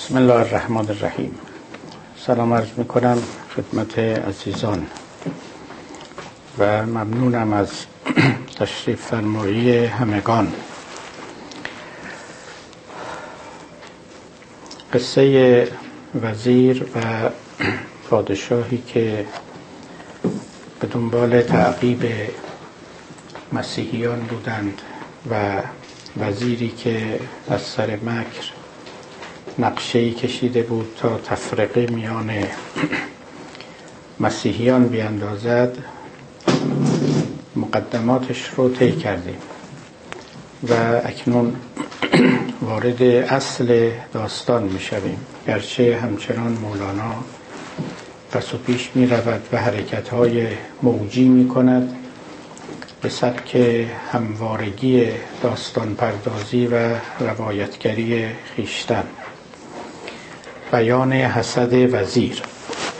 بسم الله الرحمن الرحیم. سلام عرض می کنم خدمت عزیزان. و ممنونم از تشریف فرمایی همگان. قصه وزیر و پادشاهی که به دنبال تعقیب مسیحیان بودند و وزیری که از سر مکر نقشه کشیده بود تا تفرقه میان مسیحیان بیاندازد. مقدماتش رو طی کردیم و اکنون وارد اصل داستان می شویم گرچه همچنان مولانا پس و پیش می رود و حرکت های موجی می کند به سبک هموارگی داستان پردازی و روایتگری خیشتن. بیان حسد وزیر.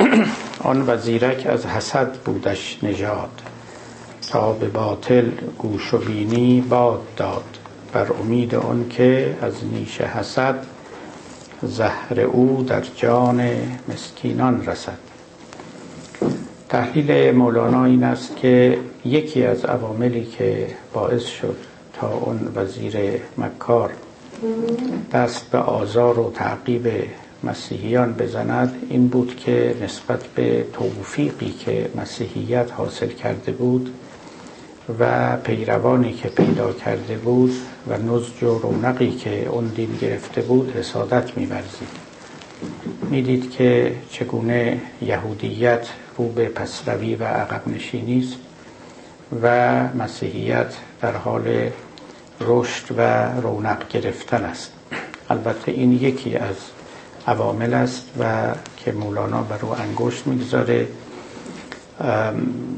آن وزیرک از حسد بودش نژاد. تا به باطل گوش و بینی باد داد. بر امید آن که از نیش حسد زهر او در جان مسکینان رسد. تحلیل مولانا این است که یکی از عواملی که باعث شد تا اون وزیر مکار دست به آزار و تعقیب مسیحیان بزند این بود که نسبت به توفیقی که مسیحیت حاصل کرده بود و پیروانی که پیدا کرده بود و نزج و رونقی که اون دین گرفته بود حسادت میورزید. می‌دید که چگونه یهودیت رو به پسروی و عقب نشینی است و مسیحیت در حال رشد و رونق گرفتن است. البته این یکی از عوامل است و که مولانا بر او انگشت می‌گذاره.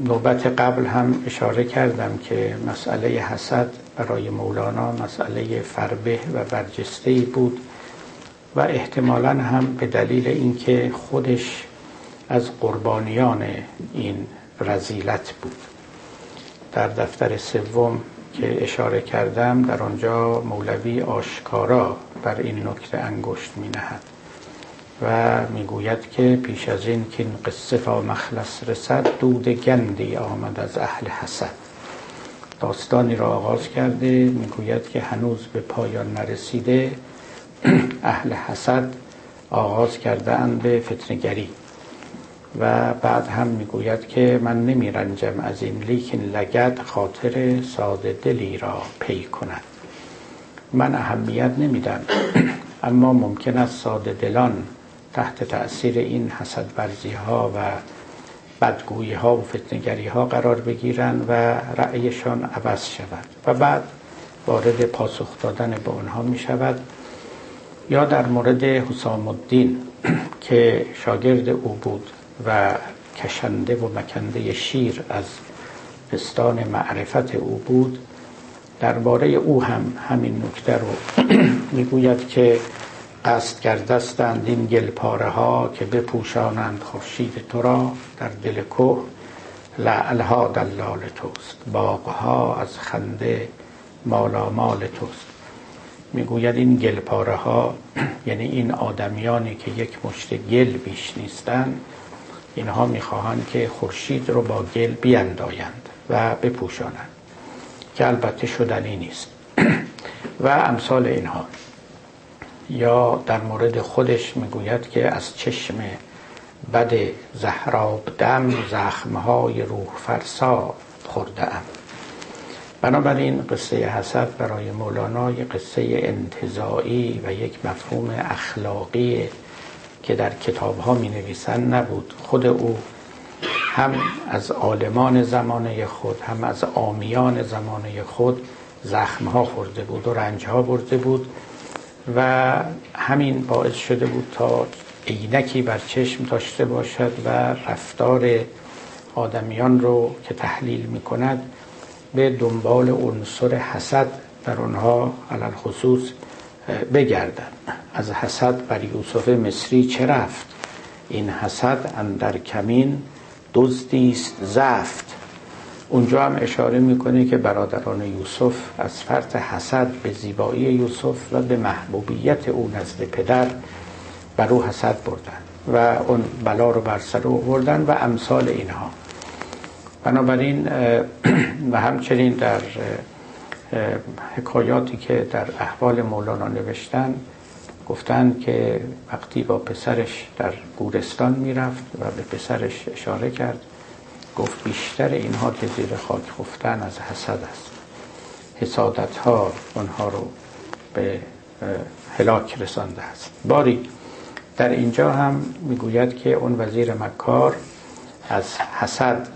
نوبت قبل هم اشاره کردم که مسئله حسد برای مولانا مسئله فربه و برجسته بود و احتمالا هم به دلیل اینکه خودش از قربانیان این رزیلت بود. در دفتر سوم که اشاره کردم در آنجا مولوی آشکارا بر این نکته انگشت می نهد و می‌گوید که پیش از این که این قصه تا مخلص رسد دود گندی آمد از اهل حسد. داستانی را آغاز کرده می‌گوید که هنوز به پایان نرسیده اهل حسد آغاز کرده اند به فتنگری و بعد هم می‌گوید که من نمی رنجم از این لیکن لگد خاطر ساده دلی را پی کند. من اهمیت نمیدم اما ممکن است ساده دلان تحت تأثیر این حسد برزی ها و بدگویی ها و فتنگری ها قرار بگیرند و رأیشان عوض شود و بعد وارد پاسخ دادن به آنها می شود یا در مورد حسام الدین که شاگرد او بود و کشنده و مکنده شیر از پستان معرفت او بود درباره او هم همین نکته رو می‌گوید که قصد کردستند این گلپاره ها که بپوشانند خورشید تو را در دل کوه لعلها دلال توست باغها از خنده مالامال توست. می‌گوید این گلپاره ها یعنی این آدمیانی که یک مشت گل بیش نیستند اینها می‌خواهند که خورشید رو با گل بیندایند و بپوشانند که البته شدنی نیست. و امثال اینها. یا در مورد خودش می‌گوید که از چشم بد زهراب دم زخمهای روح فرسا خورده ام. بنابراین قصه حسد برای مولانا یک قصه انتظایی و یک مفهوم اخلاقی که در کتاب ها می نویسن نبود. خود او هم از عالمان زمانه خود هم از آمیان زمانه خود زخم ها خورده بود و رنج ها برده بود. و همین باعث شده بود تا عینکی بر چشم داشته باشد و رفتار آدمیان رو که تحلیل می کند به دنبال عنصر حسد بر آنها علال خصوص بگردن از حسد بر یوسف مصری چه رفت؟ این حسد اندر کمین دزدی است زفت. اونجا هم اشاره می‌کنه که برادران یوسف از فرط حسد به زیبایی یوسف و به محبوبیت او نزد پدر بر او حسد بردن و اون بلا رو بر سر او بردن و امثال اینها. بنابراین و همچنین در حکایاتی که در احوال مولانا نوشتن گفتن که وقتی با پسرش در گورستان می‌رفت و به پسرش اشاره کرد گفت بیشتر اینها که زیر خاک خفتن از حسد است. حسادت ها اونها رو به هلاک رسانده است. باری در اینجا هم می‌گوید که اون وزیر مکار از حسد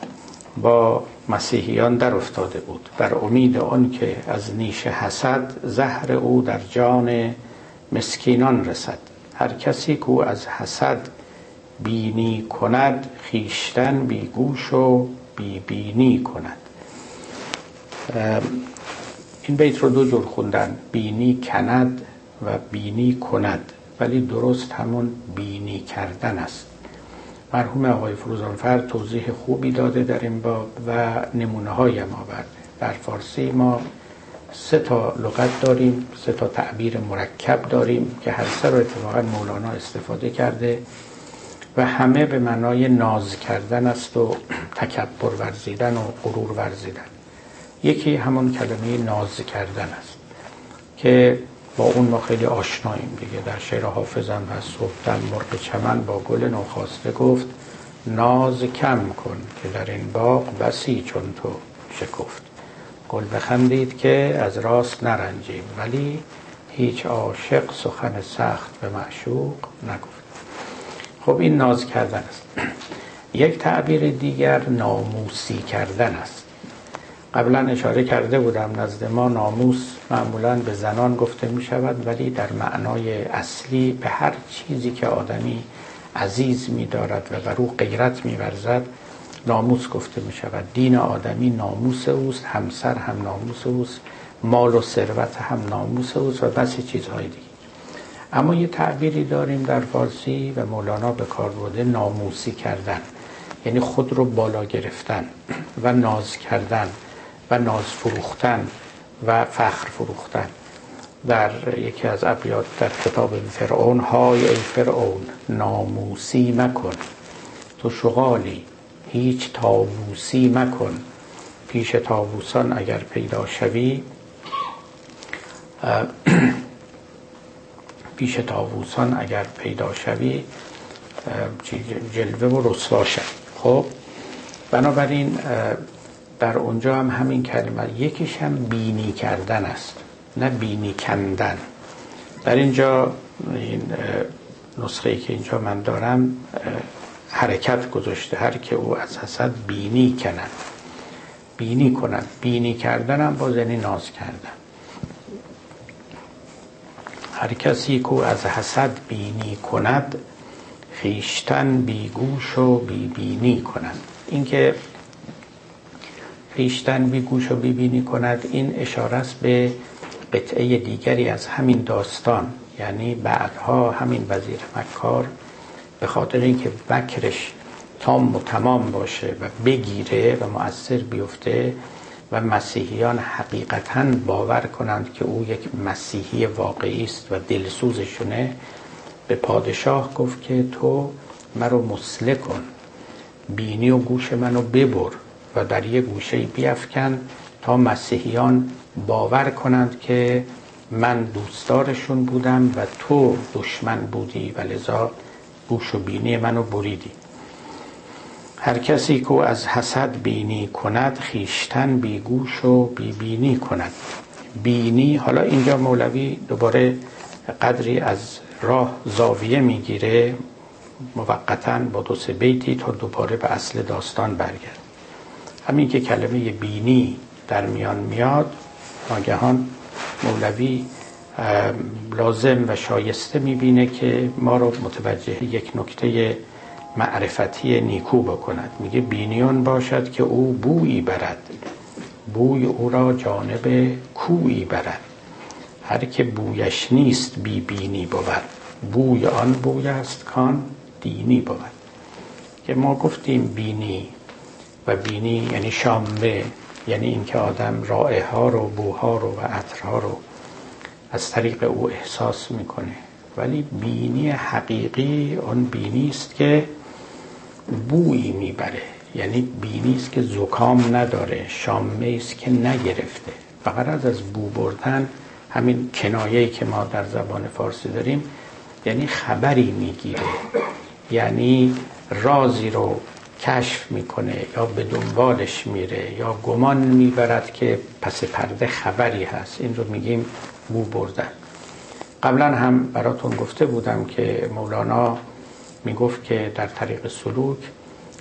با مسیحیان در افتاده بود. بر امید آن که از نیش حسد زهر او در جان مسکینان رسد. هر کسی کو از حسد بینی کند خیشتن بی گوش و بی بینی کند. این بیت رو دو جور خوندن بینی کند و بینی کند. ولی درست همون بینی کردن است. مرحوم آقای فروزانفر توضیح خوبی داده در این باب و نمونه های آورده در فارسی ما سه تا لغت داریم سه تا تعبیر مرکب داریم که هر سه رو اتفاقا مولانا استفاده کرده. و همه به معنای ناز کردن است و تکبر ورزیدن و غرور ورزیدن. یکی همون کلمه ناز کردن است که با اون ما خیلی آشناییم دیگه. در شعر حافظم و صبحتن مرغ چمن با گل نوخاسته گفت ناز کم کن که در این باغ بسی چون تو شکفت. گل بخندید که از راست نرنجیم ولی هیچ عاشق سخن سخت به معشوق نگفت. خب این ناز کردن است. یک تعبیر دیگر ناموسی کردن است. قبلا اشاره کرده بودم نزد ما ناموس معمولا به زنان گفته می شود ولی در معنای اصلی به هر چیزی که آدمی عزیز می دارد و بر او غیرت می ورزد ناموس گفته می شود. دین آدمی ناموس اوست همسر هم ناموس اوست مال و ثروت هم ناموس اوست و بسی چیزهای دیگه. اما یه تعبیری داریم در فارسی و مولانا به کار برده ناموسی کردن. یعنی خود رو بالا گرفتن و ناز کردن و ناز فروختن و فخر فروختن. در یکی از ابیات در کتاب فرعون های ای فرعون ناموسی مکن. تو شغالی هیچ تابوسی مکن. پیش تابوسان اگر پیدا شوی پیش تابوسان اگر پیدا شوی جلوه و رسوا خب بنابراین در اونجا هم همین کلمه یکیش هم بینی کردن است نه بینی کندن. در اینجا این نسخه ای که اینجا من دارم حرکت گذاشته. هر که او از حسد بینی کند. بینی کند. بینی کردن هم با زنی ناز کردن. هر کسی که از حسد بینی کند خیشتن بیگوش و بی بینی کند. اینکه خیشتن بیگوش و بیبینی کند این اشاره است به قطعه دیگری از همین داستان. یعنی بعدها همین وزیر مکار به خاطر اینکه بکرش تام و تمام باشه و بگیره و مؤثر بیفته و مسیحیان حقیقتا باور کنند که او یک مسیحی واقعی است و دلسوزشونه. به پادشاه گفت که تو مرا مسله کن بینی و گوش منو ببر و در یه گوشه بیافکن تا مسیحیان باور کنند که من دوستدارشون بودم و تو دشمن بودی و لذا گوش و بینی منو بریدی. هر کسی که از حسد بینی کند خیشتن بی گوش و بی بینی کند. بینی حالا اینجا مولوی دوباره قدری از راه زاویه می‌گیره موقتا با دو سه بیتی تا دوباره به اصل داستان برگرد. همین که کلمه بینی در میان میاد ناگهان مولوی لازم و شایسته می‌بینه که ما رو متوجه یک نکته معرفتی نیکو بکند. میگه بینیان باشد که او بویی برد. بوی او را جانب کویی برد. هر که بویش نیست بی بینی بود. بوی آن بوی است کان دینی بود. که ما گفتیم بینی و بینی یعنی شامه یعنی اینکه آدم رائه ها رو بوها رو و عطرها رو از طریق او احساس می‌کنه. ولی بینی حقیقی اون بینی است که بویی می‌بره. یعنی بینی است که زکام نداره شامه است که نگرفته. فقط از بو بردن همین کنایه‌ای که ما در زبان فارسی داریم یعنی خبری می‌گیره. یعنی رازی رو کشف می‌کنه یا به دنبالش میره یا گمان می‌برد که پس پرده خبری هست. این رو میگیم بو بردن. قبلا هم براتون گفته بودم که مولانا می‌گفت که در طریق سلوک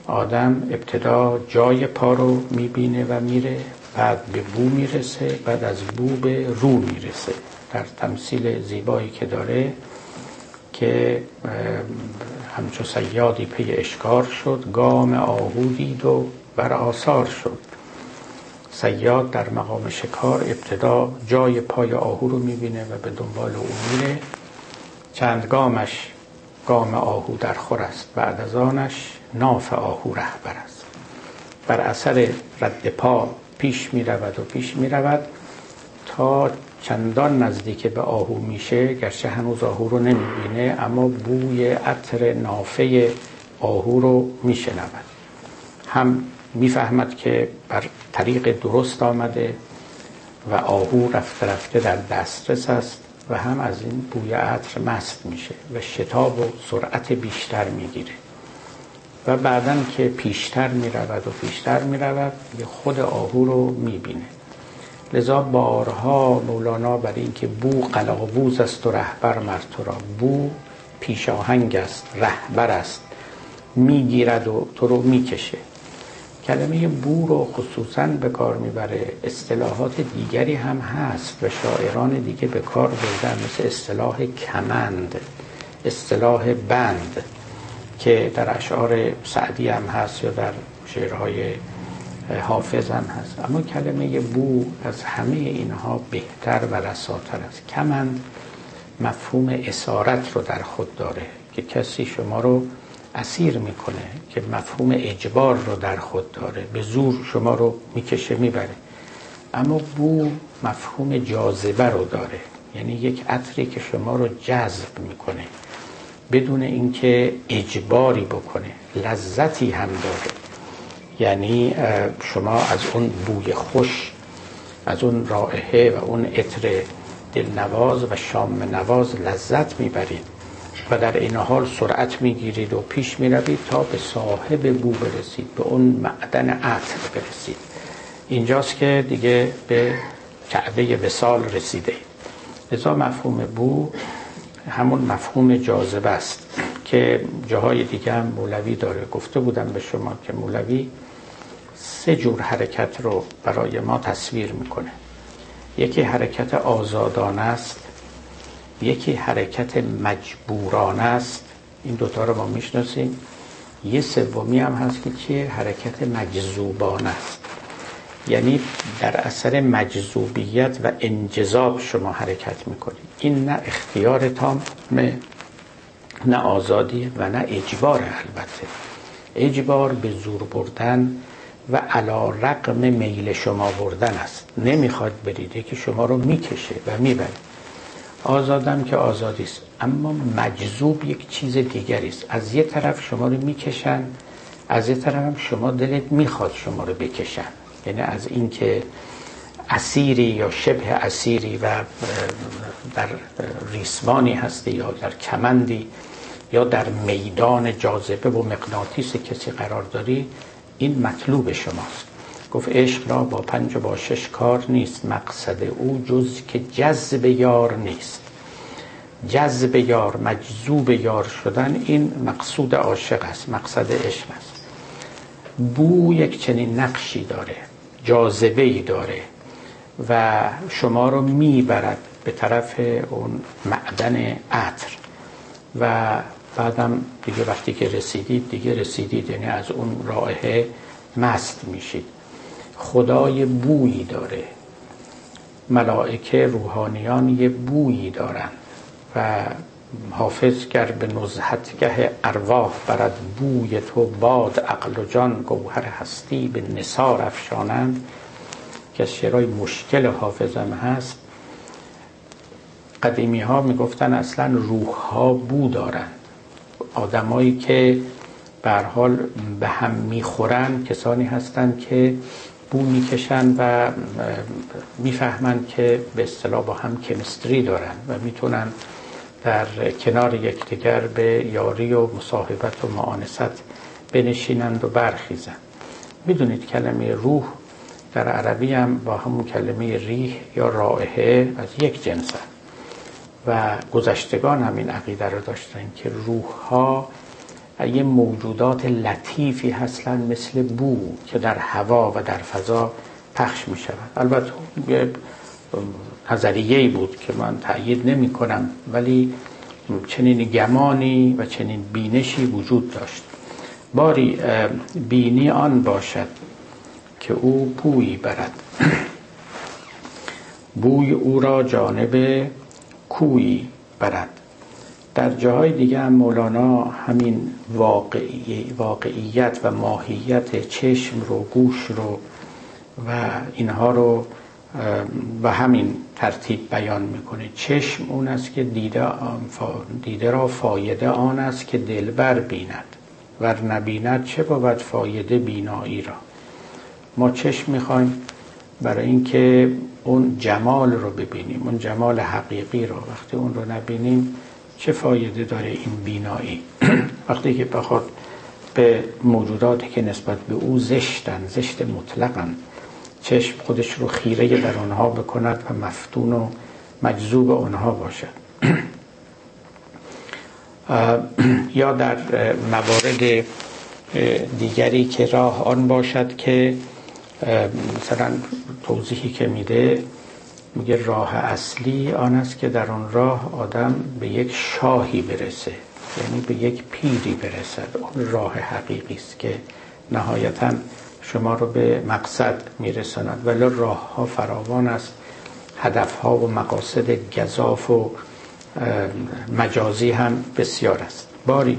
آدم ابتدا جای پا رو می‌بینه و میره بعد به بو می‌رسه بعد از بو به رو می‌رسه. در تمثیل زیبایی که داره که همچو سیادی پی اشکار شد گام آهو دید و بر آثار شد. سیاد در مقام شکار ابتدا جای پای آهو رو می‌بینه و به دنبال او میره. چند گامش گام آهو در خور است. بعد از آنش ناف آهو رهبر است. بر اثر رد پا پیش می رود و پیش می رود تا چندان نزدیک به آهو میشه گرچه هنوز آهو رو نمی‌بینه اما بوی عطر نافه آهو رو میشنود هم می‌فهمد که بر طریق درست آمده و آهو رفته رفته در دسترس است. و هم از این بوی عطر مست میشه و شتاب و سرعت بیشتر می‌گیره. و بعدا که پیشتر می‌رود و پیشتر می‌رود خود آهو رو می‌بینه. لذا بارها مولانا بر اینکه بو قلاووز است و رهبر مرتو را بو پیشاهنگ است رهبر است. می‌گیرد و تو رو می‌کشه. کلمه بو رو خصوصا به کار می‌بره. اصطلاحات دیگری هم هست و شاعران دیگه به کار بردن مثل اصطلاح کمند اصطلاح بند که در اشعار سعدی هم هست یا در شعرهای حافظ هم هست. اما کلمه بو از همه اینها بهتر و رساتر است. کمند مفهوم اسارت رو در خود داره که کسی شما رو اسیر می‌کنه که مفهوم اجبار رو در خود داره. به زور شما رو می‌کشه می‌بره. اما بو مفهوم جاذبه رو داره. یعنی یک عطری که شما رو جذب می‌کنه. بدون اینکه اجباری بکنه. لذتی هم داره. یعنی شما از اون بوی خوش از اون رائحه و اون عطر دلنواز و شام نواز لذت می‌برید. و در این حال سرعت می‌گیرید و پیش می‌روید تا به صاحب بو برسید به اون معدن عطر برسید. اینجاست که دیگه به کعبه وسال رسیده. لذا مفهوم بو همون مفهوم جاذبه است که جاهای دیگه هم مولوی داره. گفته بودم به شما که مولوی سه جور حرکت رو برای ما تصویر می‌کنه. یکی حرکت آزادانه است. یکی حرکت مجبورانه است. این دوتا رو ما می‌شناسیم. یه سومی هم هست که چیه؟ حرکت مجذوبانه است. یعنی در اثر مجذوبیت و انجذاب شما حرکت می‌کنید. این نه اختیار تام نه آزادی و نه اجبار البته. اجبار به زور بردن و علا رقم میل شما بردن است. نمی‌خواد برید که شما رو می‌کشه و می‌برید آزادم که آزادی است. اما مجذوب یک چیز دیگری است. از یه طرف شما رو می‌کشن از یه طرف هم شما دلت می‌خواد شما رو بکشن. یعنی از اینکه اسیری یا شبه اسیری و در ریسمانی هستی یا در کمندی یا در میدان جاذبه و مقناطیس کسی قرار داری این مطلوب شماست. گفت عشق را با پنج و با شش کار نیست مقصد او جز که جذب یار نیست. جذب یار مجذوب یار شدن این مقصود عاشق است مقصد عشق است. بو یک چنین نقشی داره جاذبه ای داره و شما رو می‌برد به طرف اون معدن عطر. و بعدم دیگه وقتی که رسیدید دیگه رسیدید یعنی از اون راه مست میشید. خدای بویی داره. ملائکه روحانیان یه بویی دارن و حافظ گر به نزهتگه ارواح برد بوی تو باد عقل و جان گوهر هستی به نصار افشانند. که از شعرهای مشکل حافظم هست. قدیمی ها می‌گفتن اصلا روح ها بو دارند آدمایی که به حال به هم می‌خورن کسانی هستند که بو می‌کشن و می‌فهمند که به اصطلاح با هم کمستری دارن و می‌تونن در کنار یکدیگر به یاری و مصاحبت و معانست بنشینند و برخیزند. می‌دونید کلمه روح در عربی هم با همون کلمه ریح یا رائحه از یک جنس و گذشتگان هم این عقیده رو داشتن که روح ها یه موجودات لطیفی هستند مثل بو که در هوا و در فضا پخش می شود البته یه نظریه بود که من تأیید نمی کنم ولی چنین گمانی و چنین بینشی وجود داشت. باری بینی آن باشد که او بویی برد. بوی او را جانب کویی برد. در جاهای دیگه هم مولانا همین واقعی، واقعیت و ماهیت چشم رو گوش رو و اینها رو و همین ترتیب بیان می‌کنه. چشم اون است که دیده, دیده را فایده آن است که دلبر بیند. ور نبیند چه بود فایده بینایی را؟ ما چشم می‌خوایم برای اینکه اون جمال رو ببینیم. اون جمال حقیقی رو. وقتی اون رو نبینیم چه فایده داره این بینایی؟ وقتی که بخواد به موجوداتی که نسبت به او زشتن زشت مطلقن چشم خودش رو خیره در آنها بکند و مفتون و مجذوب آنها باشد. یا در موارد دیگری که راه آن باشد که مثلا توضیحی که میده میگه راه اصلی آن است که در آن راه آدم به یک شاهی برسه. یعنی به یک پیری برسد. اون راه حقیقی است که نهایتا شما رو به مقصد میرساند. ولی راه ها فراوان است. هدف ها و مقاصد گذاف و مجازی هم بسیار است. باری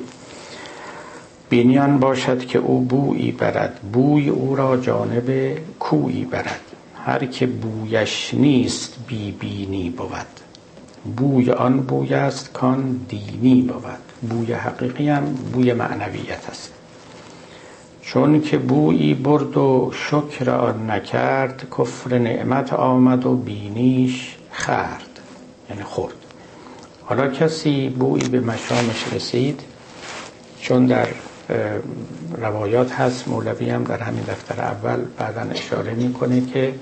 بینیان باشد که او بویی برد. بوی او را جانب کویی برد. هر که بویش نیست بی بینی بود. بوی آن بوی است کان دینی بود. بوی حقیقی هم بوی معنویت است. چون که بویی برد و شکر آن نکرد کفر نعمت آمد و بینیش خرد یعنی خورد. حالا کسی بویی به مشامش رسید چون در روایات هست مولوی هم در همین دفتر اول بعدا اشاره می‌کنه که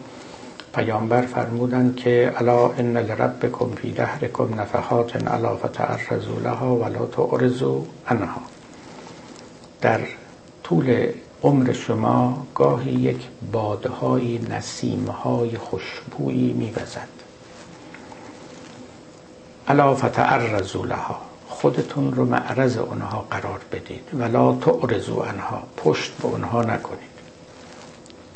پیامبر فرمودن که الا ان لربکم فی دهرکم نفحات الا فتعرضوا لها ولا تعرضوا عنها. در طول عمر شما گاهی یک بادهای نسیمهای خوشبویی میوزد. الا فتعرضوا لها. خودتون رو معرض اونها قرار بدید ولا تعرضوا عنها. پشت به اونها نکنید.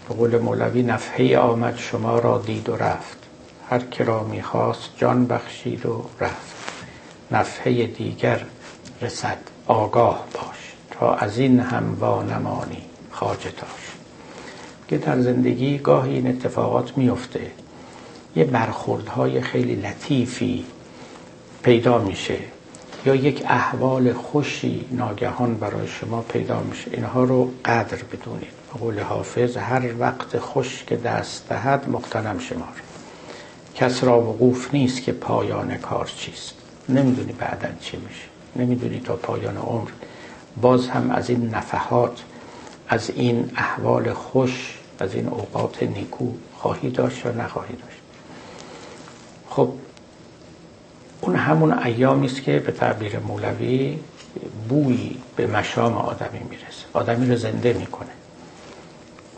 به قول مولوی نفحه آمد شما را دید و رفت. هر که را می‌خواست جان بخشید و رفت. نفحه دیگر رسد. آگاه باش. تا از این هم وانمانی خاجتاش که در زندگی گاهی این اتفاقات میفته یه برخوردهای خیلی لطیفی پیدا میشه. یا یک احوال خوشی ناگهان برای شما پیدا میشه. اینها رو قدر بدونید. قول حافظ هر وقت خوش که دست دهد مقتنم شمار. کس را وقوف نیست که پایان کار چیست. نمی‌دونی بعدا چی میشه. نمی‌دونی تا پایان عمر. باز هم از این نفحات از این احوال خوش از این اوقات نیکو خواهی داشت یا نخواهی داشت. خب اون همون ایامی است که به تعبیر مولوی بوی به مشام آدمی می‌رسه. آدمی رو زنده می‌کنه.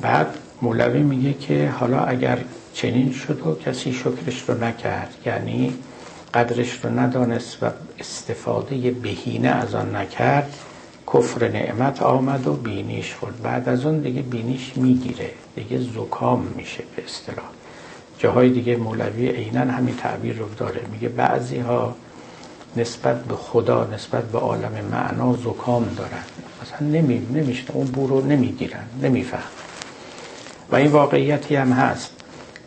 بعد مولوی میگه که حالا اگر چنین شد و کسی شکرش رو نکرد یعنی قدرش رو ندانست و استفاده بهینه از آن نکرد کفر نعمت آمد و بینیش خورد. بعد از اون دیگه بینیش می‌گیره دیگه زکام میشه به اصطلاح. جاهای دیگه مولوی عینا همین تعبیر رو داره. میگه بعضی ها نسبت به خدا نسبت به عالم معنا زکام دارن. مثلا نمی نمیشن اون بو رو نمی‌گیرن نمیفهم و این واقعیتی هم هست.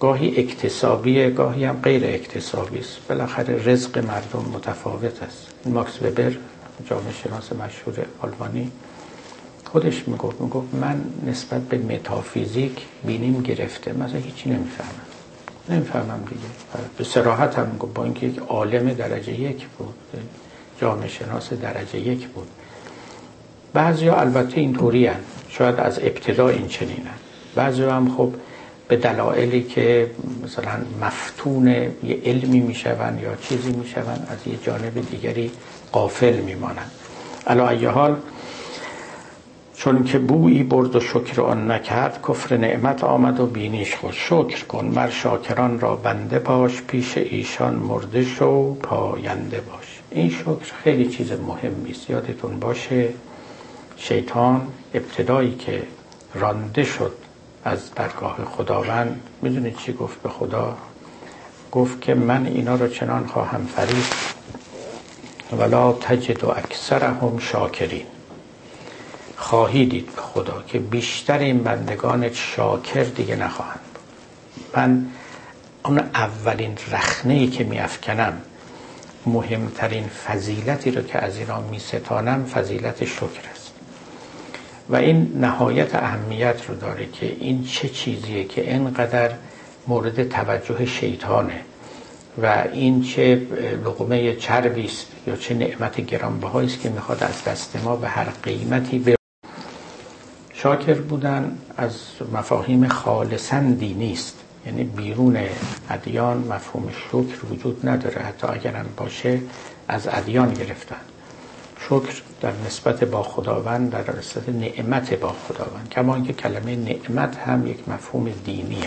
گاهی اکتسابیه گاهی هم غیر اکتسابی است. بالاخره رزق مردم متفاوت است. ماکس وبر جامعه شناس مشهور آلمانی خودش می‌گفت می‌گفت من نسبت به متافیزیک بینیم گرفته. مثلا هیچی نمی‌فهمم. نمی‌فهمم دیگه. به سراحت هم می‌گفت با اینکه یک عالم درجه یک بود. جامعه شناس درجه یک بود. بعضی ها البته اینطوری شاید از ابتدا این چنینن. بعضی هم خب به دلایلی که مثلا مفتون یه علمی میشون یا چیزی میشون از یه جانب دیگری قافل میمانند. علا ای حال چون که بویی برد و شکر آن نکرد کفر نعمت آمد و بینیش خود شکر کن مر شاکران را بنده باش پیش ایشان مرده شو پاینده باش. این شکر خیلی چیز مهمی است یادتون باشه. شیطان ابتدایی که رانده شد از درگاه خداوند. می‌دونید چی گفت به خدا؟ گفت که من اینا رو چنان خواهم فرید ولا تجد و اکثرهم شاکرین. خواهی دید به خدا که بیشتر این بندگان شاکر دیگه نخواهند من اون اولین رخنه ای که میافکنم مهمترین فضیلتی رو که از اینا می ستانم فضیلت شکر است و این نهایت اهمیت رو داره که این چه چیزیه که اینقدر مورد توجه شیطانه و این چه لقمه چربی است یا چه نعمت گرانبهایی است که می‌خواد از دست ما به هر قیمتی به شاکر بودن از مفاهیم خالصا دینی است. یعنی بیرون ادیان مفهوم شکر وجود نداره. حتی اگرم باشه از ادیان گرفتن. شکر در نسبت با خداوند در نسبت نعمت با خداوند. کما اینکه کلمه نعمت هم یک مفهوم دینیه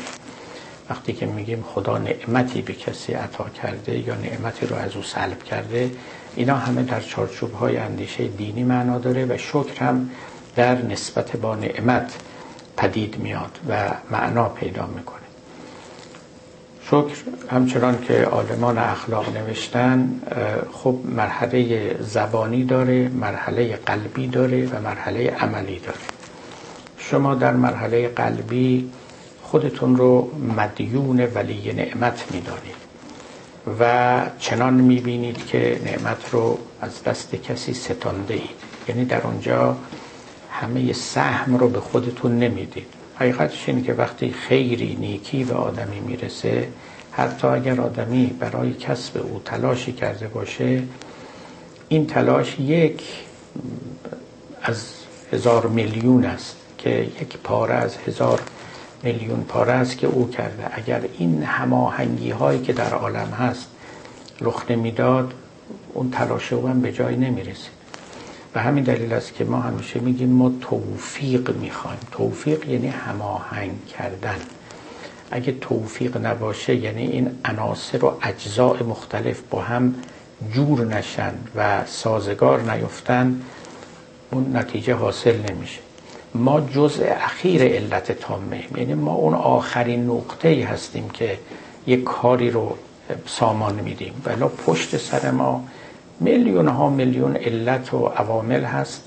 وقتی که میگیم خدا نعمتی به کسی عطا کرده یا نعمتی رو از او سلب کرده اینا همه در چارچوب های اندیشه دینی معنا داره و شکر هم در نسبت با نعمت پدید میاد و معنا پیدا می‌کنه. شکر همچنان که آلمان اخلاق نوشتن خب مرحله زبانی داره مرحله قلبی داره و مرحله عملی داره. شما در مرحله قلبی خودتون رو مدیون ولی نعمت می‌دانید و چنان می‌بینید که نعمت رو از دست کسی ستانده اید یعنی در اونجا همه سهم رو به خودتون نمی‌دید. حقیقتش اینه که وقتی خیری نیکی به آدمی می‌رسه حتی اگر آدمی برای کسب او تلاشی کرده باشه این تلاش یک از هزار میلیون است که یک پاره از هزار میلیون پاره است که او کرده. اگر این هماهنگی هایی که در عالم هست رخ نمی‌داد اون تلاش او هم به جای نمی‌رسید. همین دلیل است که ما همیشه میگیم ما توفیق می‌خوایم. توفیق یعنی هماهنگ کردن. اگه توفیق نباشه یعنی این عناصر و اجزاء مختلف با هم جور نشن و سازگار نیفتن اون نتیجه حاصل نمیشه. ما جزء اخیر علت تامه. یعنی ما اون آخرین نقطه ای هستیم که یک کاری رو سامان میدیم. ولی پشت سر ما میلیون ها میلیون علت و عوامل هست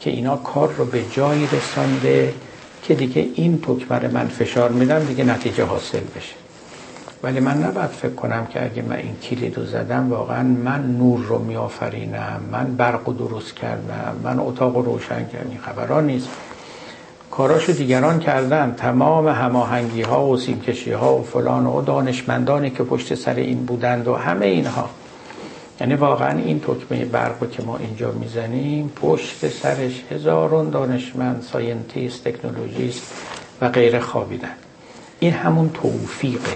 که اینا کار رو به جایی رسانده که دیگه این تکمر من فشار میدم دیگه نتیجه حاصل بشه. ولی من نباید فکر کنم که اگه من این کلید رو زدم واقعا من نور رو میآفرینم من برق رو درست کردم من اتاق رو روشن کردم این خبران نیست. کاراشو دیگران کردن تمام هماهنگی ها و سیمکشی ها و فلان و دانشمندانی که پشت سر این بودند و همه اینها. یعنی واقعا این تکمه برق که ما اینجا می‌زنیم پشت سرش هزارون دانشمند scientist technologist و غیره خوابیدن. این همون توفیقه.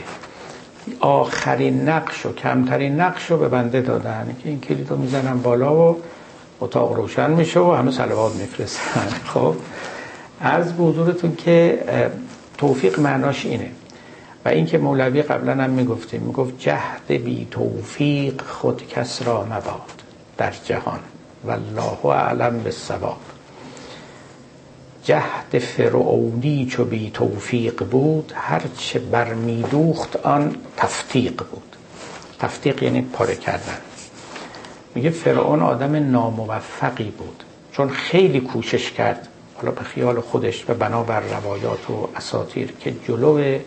آخرین نقش و کمترین نقش رو به بنده دادن که این کلید رو می‌زنن بالا و اتاق روشن میشه و همه سلوات میفرستن. خب عرض به که توفیق معناش اینه. و اینکه مولوی قبلا هم می‌گفتیم می‌گفت جهد بی توفیق خود کس را مباد در جهان. والله اعلم بالصواب. جهد فرعونی چو بی توفیق بود هرچه برمیدوخت آن تفتیق بود. تفتیق یعنی پاره کردن. میگه فرعون آدم ناموفقی بود. چون خیلی کوشش کرد حالا به خیال خودش و بنابر روایات و اساطیر که جلو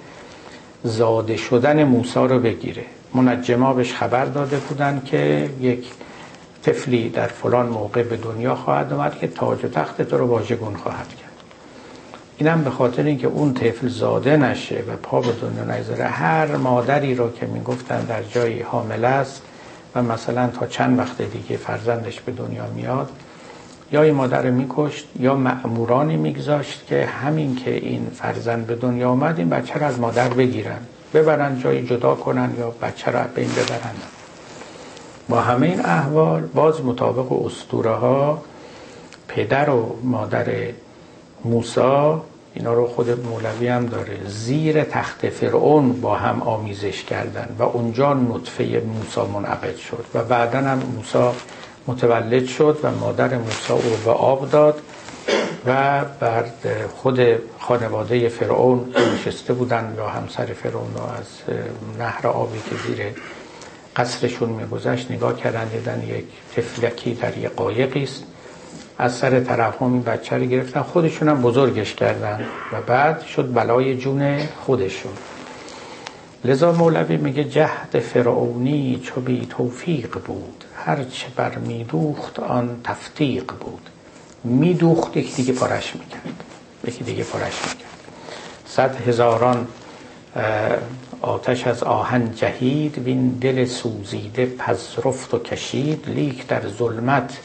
زاده شدن موسی رو بگیره. منجما بهش خبر داده بودن که یک طفلی در فلان موقع به دنیا خواهد آمد که تاج و تخت تو رو واژگون خواهد کرد. اینم به خاطر اینکه اون طفل زاده نشه و پا به دنیا نگذاره هر مادری رو که می‌گفتن در جایی حامل است و مثلا تا چند وقت دیگه فرزندش به دنیا میاد یا این مادر میکشت یا مأمورانی میگذاشت که همین که این فرزند به دنیا آمد این بچه رو از مادر بگیرن ببرن جایی جدا کنن یا بچه رو به این ببرن. با همه این احوال باز مطابق اسطوره ها پدر و مادر موسا اینا رو خود مولوی هم داره زیر تخت فرعون با هم آمیزش کردن و اونجا نطفه موسا منعقد شد و بعدا هم موسا متولد شد و مادر موسا او به آب داد و بر خود خانواده فرعون نشسته بودن یا همسر فرعون از نهر آبی که زیر قصرشون میگذشت نگاه کردن دیدن یک تفلکی در یک قایقی است. از سر طرف این بچه رو گرفتن خودشون هم بزرگش کردن و بعد شد بلای جون خودشون. لذا مولوی میگه جهد فرعونی چو بی توفیق بود. هرچه بر میدوخت آن تفتیق بود. میدوخت یکی دیگه پارش می‌کرد یکی دیگه پارش می‌کرد صد هزاران آتش از آهن جهید وین دل سوزیده پذرفت و کشید. لیک در ظلمت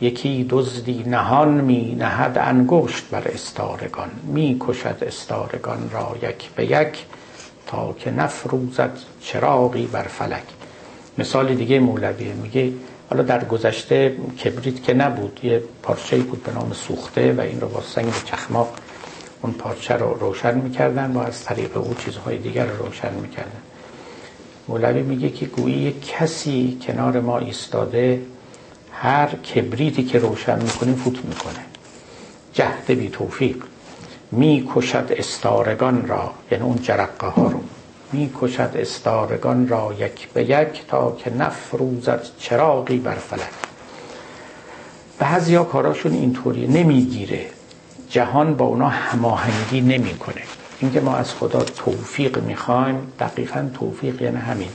یکی دزدی نهان می نهد انگشت بر استارگان. می کشد استارگان را یک به یک تا که نفروزد چراغی بر فلک. مثال دیگه مولویه. میگه حالا در گذشته کبریت که نبود یه پارچه بود به نام سوخته و این رو با سنگ چخماق اون پارچه رو روشن می‌کردن و از طریق او چیزهای دیگر رو روشن می‌کردن. مولوی میگه که گویی کسی کنار ما ایستاده هر کبریتی که روشن می‌کنیم فوت می‌کنه. جهد بی توفیق می‌کشد استارگان را یعنی اون جرقه ها رو. می‌کشد استارگان را یک به یک تا که نفروزد چراغی بر فلک. بعضیا کاراشون اینطوری نمی‌گیره. جهان با اونا هماهنگی نمی‌کنه. اینکه ما از خدا توفیق می‌خوایم دقیقا توفیق یعنی همین.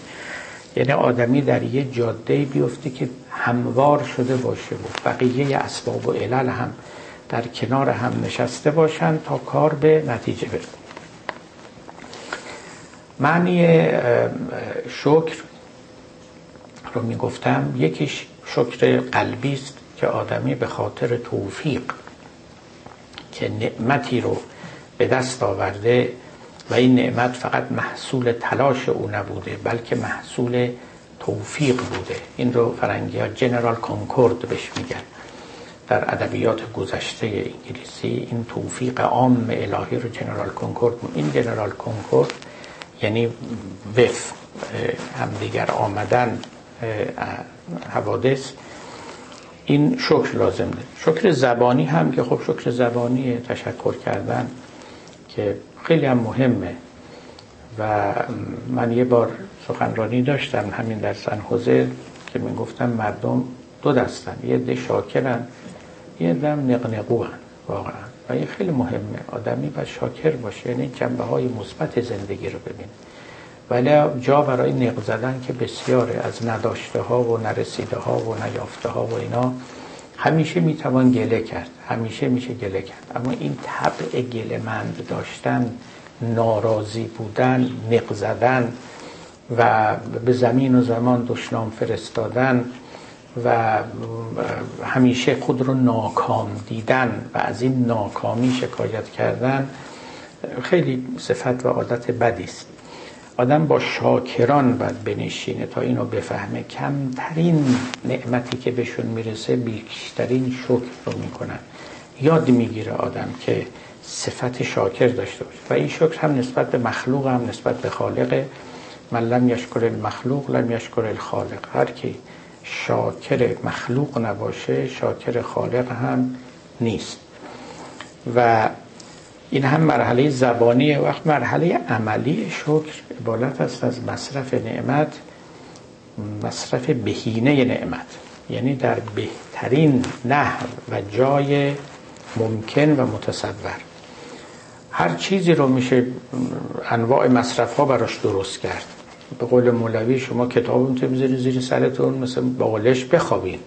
یعنی آدمی در یه جاده بیفته که هموار شده باشه و بقیه اسباب و علل هم در کنار هم نشسته باشن تا کار به نتیجه برسه معنی شکر رو می‌گفتم یکیش شکر قلبی است که آدمی به خاطر توفیق که نعمتی رو به دست آورده و این نعمت فقط محصول تلاش او نبوده بلکه محصول توفیق بوده. این رو فرنگی ها جنرال کانکورد بهش میگن. در ادبیات گذشته انگلیسی این توفیق عام الهی رو جنرال کنکورد این جنرال کنکورد یعنی وف همدیگر آمدن حوادث این شکر لازم ده شکر زبانی هم که خب شکر زبانی تشکر کردن که خیلی هم مهمه. و من یه بار سخنرانی داشتم همین در سن حوزه که من گفتم مردم دو دستن یه ده شاکرن یه دم نقنقو هن واقعا. و این خیلی مهمه. آدمی باید شاکر باشه یعنی جنبه های مثبت زندگی رو ببینه. ولی جا برای نق زدن که بسیاره از نداشته ها و نرسیده ها و نیافته ها و اینا همیشه می‌توان گله کرد. همیشه میشه گله کرد. اما این طبع گله مند داشتن ناراضی بودن نق زدن و به زمین و زمان دشنام فرستادن و همیشه خود رو ناکام دیدن و از این ناکامی شکایت کردن خیلی صفت و عادت بدی است. آدم با شاکران باید بنشینه تا اینو بفهمه. کمترین نعمتی که بهشون می‌رسه بیشترین شکر رو می‌کنن. یاد می‌گیره آدم که صفت شاکر داشته باشه. و این شکر هم نسبت به مخلوق هم نسبت به خالق من لم یشکر المخلوق لم یشکر الخالق. هر کی شاکر مخلوق نباشه شاکر خالق هم نیست. و این هم مرحله زبانی وقت مرحله عملی شکر عبارت است از مصرف نعمت مصرف بهینه نعمت. یعنی در بهترین نحو و جای ممکن و متصور. هر چیزی رو میشه انواع مصرف ها براش درست کرد. به قول مولوی شما کتاب می‌تونید بذارید زیر سرتون مثل بالش بخوابین.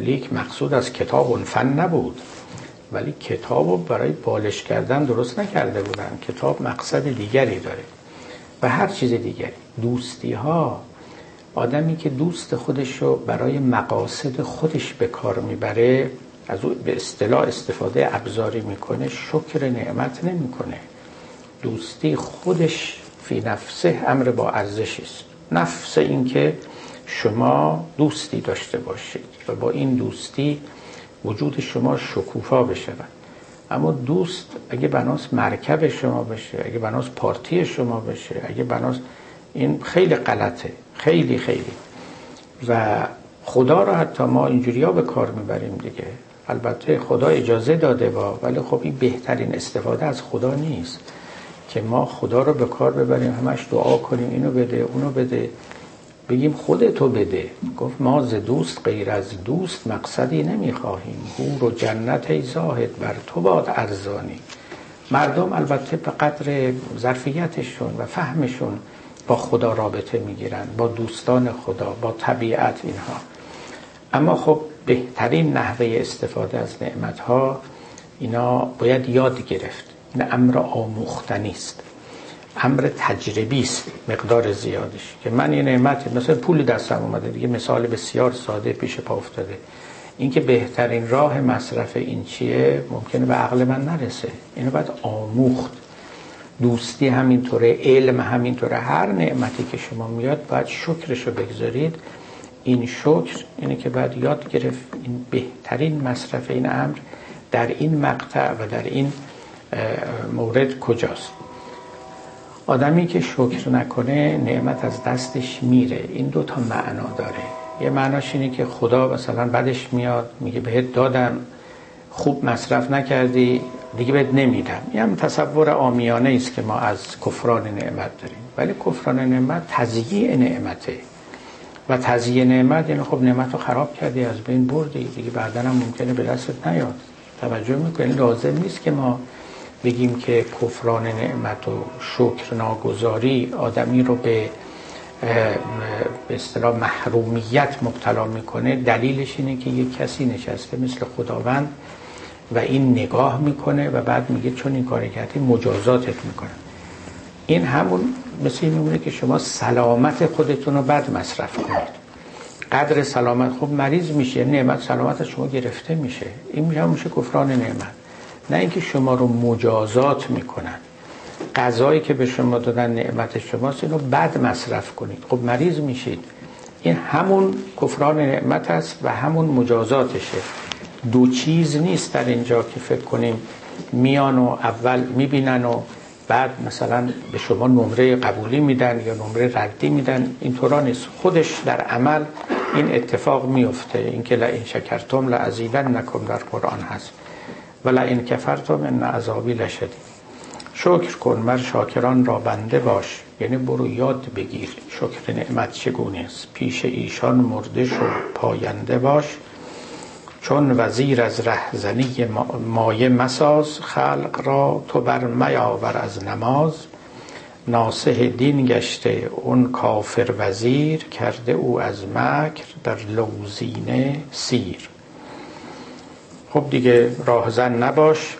لیک مقصود از کتاب اون فن نبود. ولی کتاب رو برای بالش کردن درست نکرده بودن. کتاب مقصد دیگری داره. و هر چیز دیگری. دوستی ها آدمی که دوست خودش رو برای مقاصد خودش به کار می‌بره از او به اصطلاح استفاده ابزاری می‌کنه شکر نعمت نمی‌کنه. دوستی خودش فی نفسه امر با ارزشی است. نفس اینکه شما دوستی داشته باشید و با این دوستی وجود شما شکوفا بشه اما دوست اگه بناس مرکب شما بشه اگه بناس پارتی شما بشه اگه بناس این خیلی غلطه خیلی خیلی. و خدا رو حتی ما اینجوری ها به کار می‌بریم دیگه. البته خدا اجازه داده با ولی خب این بهترین استفاده از خدا نیست. که ما خدا رو به کار ببریم همش دعا کنیم اینو بده اونو بده. بگیم خودتو بده. گفت ما ز دوست غیر از دوست مقصدی نمی‌خواهیم. هور و جنت ای زاهد بر تو باد ارزانی. مردم البته به قدر ظرفیتشون و فهمشون با خدا رابطه می‌گیرن با دوستان خدا با طبیعت اینها. اما خب بهترین نحوه استفاده از نعمت ها اینا باید یاد گرفت. این امر آموختنی است امر تجربی است مقدار زیادش. که من یه نعمت مثلا پول دستم اومده دیگه مثال بسیار ساده پیش پا افتاده. اینکه بهترین راه مصرف این چیه ممکنه به عقل من نرسه. اینو باید آموخت. دوستی همینطوره علم همینطوره. هر نعمتی که شما میاد باید رو بگذارید. این شکر اینه که باید یاد گرفت این بهترین مصرف این امر در این مقطع و در این مورد کجاست؟ آدمی که شکر نکنه نعمت از دستش میره. این دو تا معنا داره. یه معناش اینه که خدا مثلا بدش میاد میگه بهت دادم خوب مصرف نکردی دیگه بهت نمیدم. این هم تصور آمیانه است که ما از کفران نعمت داریم. ولی کفران نعمت تضییع نعمته. و تضییع نعمت یعنی خب نعمت رو خراب کردی از بین بردی دیگه بعدا هم ممکنه به دستت نیاد. توجه می‌کنی؟ لازم نیست که ما بگیم که کفران نعمت و شکر ناگذاری آدمی رو به به اصطلاح محرومیت مبتلا می‌کنه. دلیلش اینه که یک کسی نشسته مثل خداوند و این نگاه می‌کنه و بعد میگه چون این کار کردی مجازاتت می‌کنه این همون مثل این میمونه که شما سلامت خودتون رو بد مصرف کنید. قدر سلامت خب مریض میشه نعمت سلامت شما گرفته میشه. این میشه میشه کفران نعمت. نه اینکه شما رو مجازات می‌کنن. غذایی که به شما دادن نعمت شماست اینو بد مصرف کنید. خب مریض میشید. این همون کفران نعمت است و همون مجازاتشه. دو چیز نیست در اینجا که فکر کنیم میان و اول می‌بینن و بعد مثلا به شما نمره قبولی میدن یا نمره ردی میدن. اینطورا نیست. خودش در عمل این اتفاق میفته اینکه لئن شکرتم لعزیدن نکم در قرآن هست. و این کفرتم ان عذابی لشدید شکر کن مر شاکران را بنده باش. یعنی برو یاد بگیر. شکر نعمت چگونه است؟ پیش ایشان مرده شو پاینده باش. چون وزیر از رهزنی مایه مساز خلق را تو بر میاور از نماز. ناسه دین گشته اون کافر وزیر کرده او از مکر در لوزینه سیر. خب دیگه راهزن نباش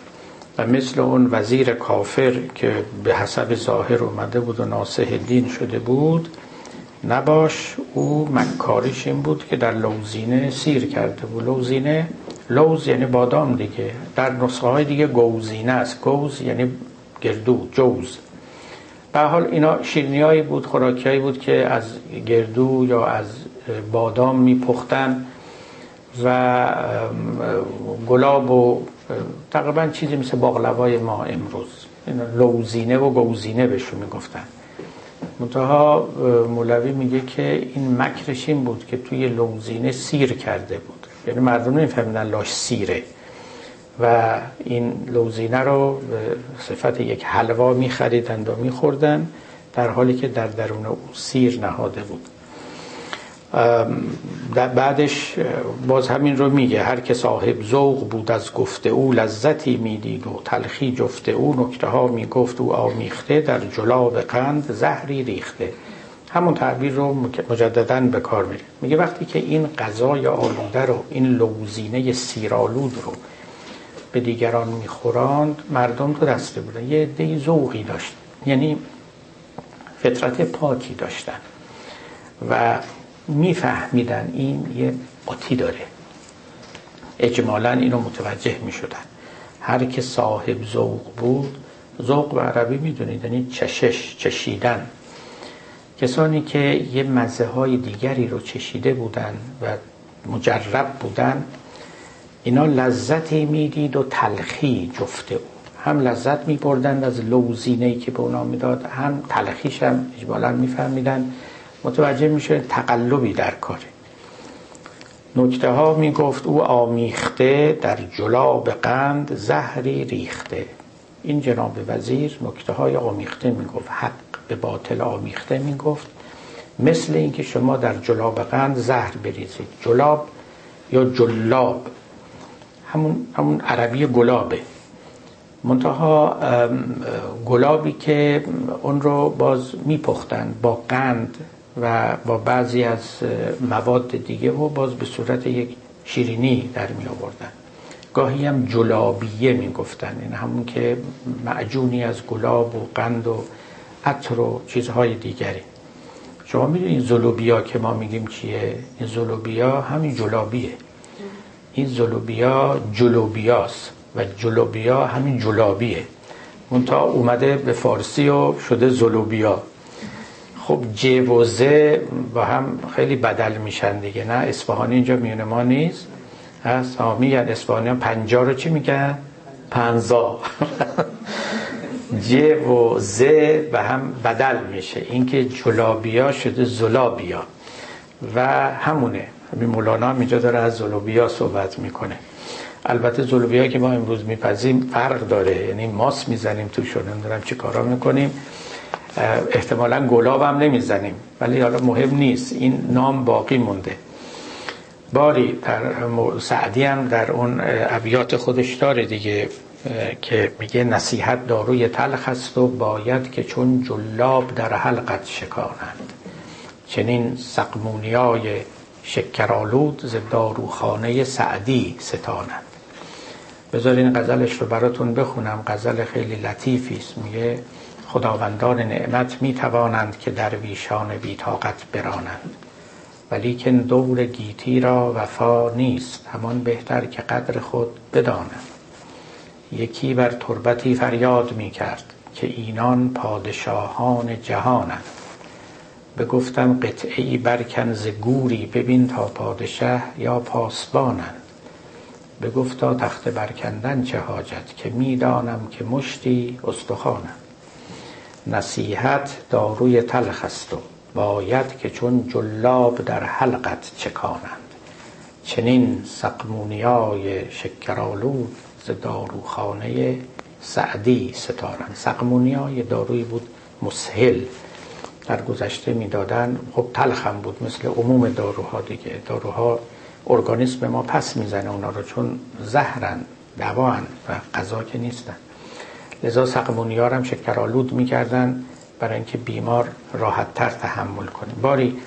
و مثل اون وزیر کافر که به حسب ظاهر اومده بود و ناسه دین شده بود نباش. او مکاریش این بود که در لوزینه سیر کرده بود. لوزینه لوز یعنی بادام دیگه. در نسخه های دیگه گوزینه است. گوز یعنی گردو جوز. به حال اینا شیرنی بود خوراکی بود که از گردو یا از بادام میپختن. و گلاب و تقریبا چیزی مثل باقلوای ما امروز. لوزینه و گوزینه بهشون می‌گفتن. منتها مولوی میگه که این مکرش این بود که توی لوزینه سیر کرده بود. یعنی مردم نمیفهمیدن لاش سیره. و این لوزینه رو به صفت یک حلوا میخریدند و میخوردن در حالی که در درون او سیر نهاده بود. بعدش باز همین رو میگه هر که صاحب ذوق بود از گفته او لذتی می‌دید و تلخی جفته او نکته ها می‌گفت او آمیخته در جلاب قند زهری ریخته. همون تعبیر رو مجددا به کار میره میگه وقتی که این غذای آلوده رو این لوزینه سیرالود رو به دیگران میخوراند مردم تو دسته بودن یه عده ذوقی داشت یعنی فطرت پاکی داشتن. و میفهمیدن این یه قاطی داره. اجمالا اینو متوجه می‌شدن. هر که صاحب ذوق بود ذوق به عربی می‌دونید یعنی چشش چشیدن. کسانی که یه مزه های دیگری رو چشیده بودن و مجرب بودن اینا لذتی می‌دید و تلخی جفته او. هم لذت میبردند از لوزینهی که به اونا می‌داد هم تلخیش هم اجمالا میفهمیدن. متوجه میشه تقلبی در کاره نکته ها می‌گفت او آمیخته در جلاب قند زهری ریخته. این جناب وزیر نکته های آمیخته می‌گفت حق به باطل آمیخته می‌گفت. مثل اینکه شما در جلاب قند زهر بریزید. جلاب یا جلاب؟ همون, همون عربی گلابه. منتها گلابی که اون رو باز میپختن با قند و با بعضی از مواد دیگه و باز به صورت یک شیرینی در می آوردن. گاهی هم جلابیه می گفتن. این همون که معجونی از گلاب و قند و عطر و چیزهای دیگری. شما می‌دونید زلوبیا که ما میگیم چیه؟ این زلوبیا همین جلابیه. این زلوبیا جلوبیاست و جلوبیا همین جلابیه. منتها اومده به فارسی و شده زلوبیا خب ج و ز با هم خیلی بدل میشن دیگه. نه اصفهانی اینجا میونه ما نیست. هست ها میگن اصفهانی پنجا رو چی میگن؟ پنزا. ج و ز به هم بدل میشه. اینکه جلابیا شده زلابیا. و همونه. همین مولانا هم اینجا داره از زلوبیا صحبت می‌کنه. البته زلوبیا که ما امروز میپذیم فرق داره. یعنی ماس می‌زنیم توشون نمی‌دونم چی کارا می‌کنیم. احتمالا گلاب هم نمی‌زنیم. ولی حالا مهم نیست. این نام باقی مونده. باری در سعدی هم در اون ابیات خودش داره دیگه که میگه نصیحت داروی تلخ است و باید که چون جلاب در حلقت شکانند. چنین سقمونیای شکرالود ز داروخانه سعدی ستانند. بذارین غزلش رو براتون بخونم. غزل خیلی لطیفی است. میگه خداوندان نعمت می توانند که درویشان بیتاقت برانند. ولیکن دور گیتی را وفا نیست همان بهتر که قدر خود بدانند یکی بر تربتی فریاد می کرد که اینان پادشاهان جهانند. بگفتم قطعی برکن ز گوری ببین تا پادشه یا پاسبانند. بگفتا تخت برکندن چه حاجت که می‌دانم که مشتی استخوانند. نصیحت داروی تلخ است و باید که چون جلاب در حلقت چکانند. چنین سقمونیای شکرالود ز داروخانه سعدی ستارند. سقمونیا داروی بود مسهل. در گذشته می‌دادن خب تلخم بود مثل عموم داروها دیگه. داروها ارگانیسم ما پس می‌زنه اونا رو چون زهرن دوان و غذا که نیستن. لذا سقمونیار هم شکرآلود می‌کردن برای اینکه بیمار راحتتر تحمل کنه. باری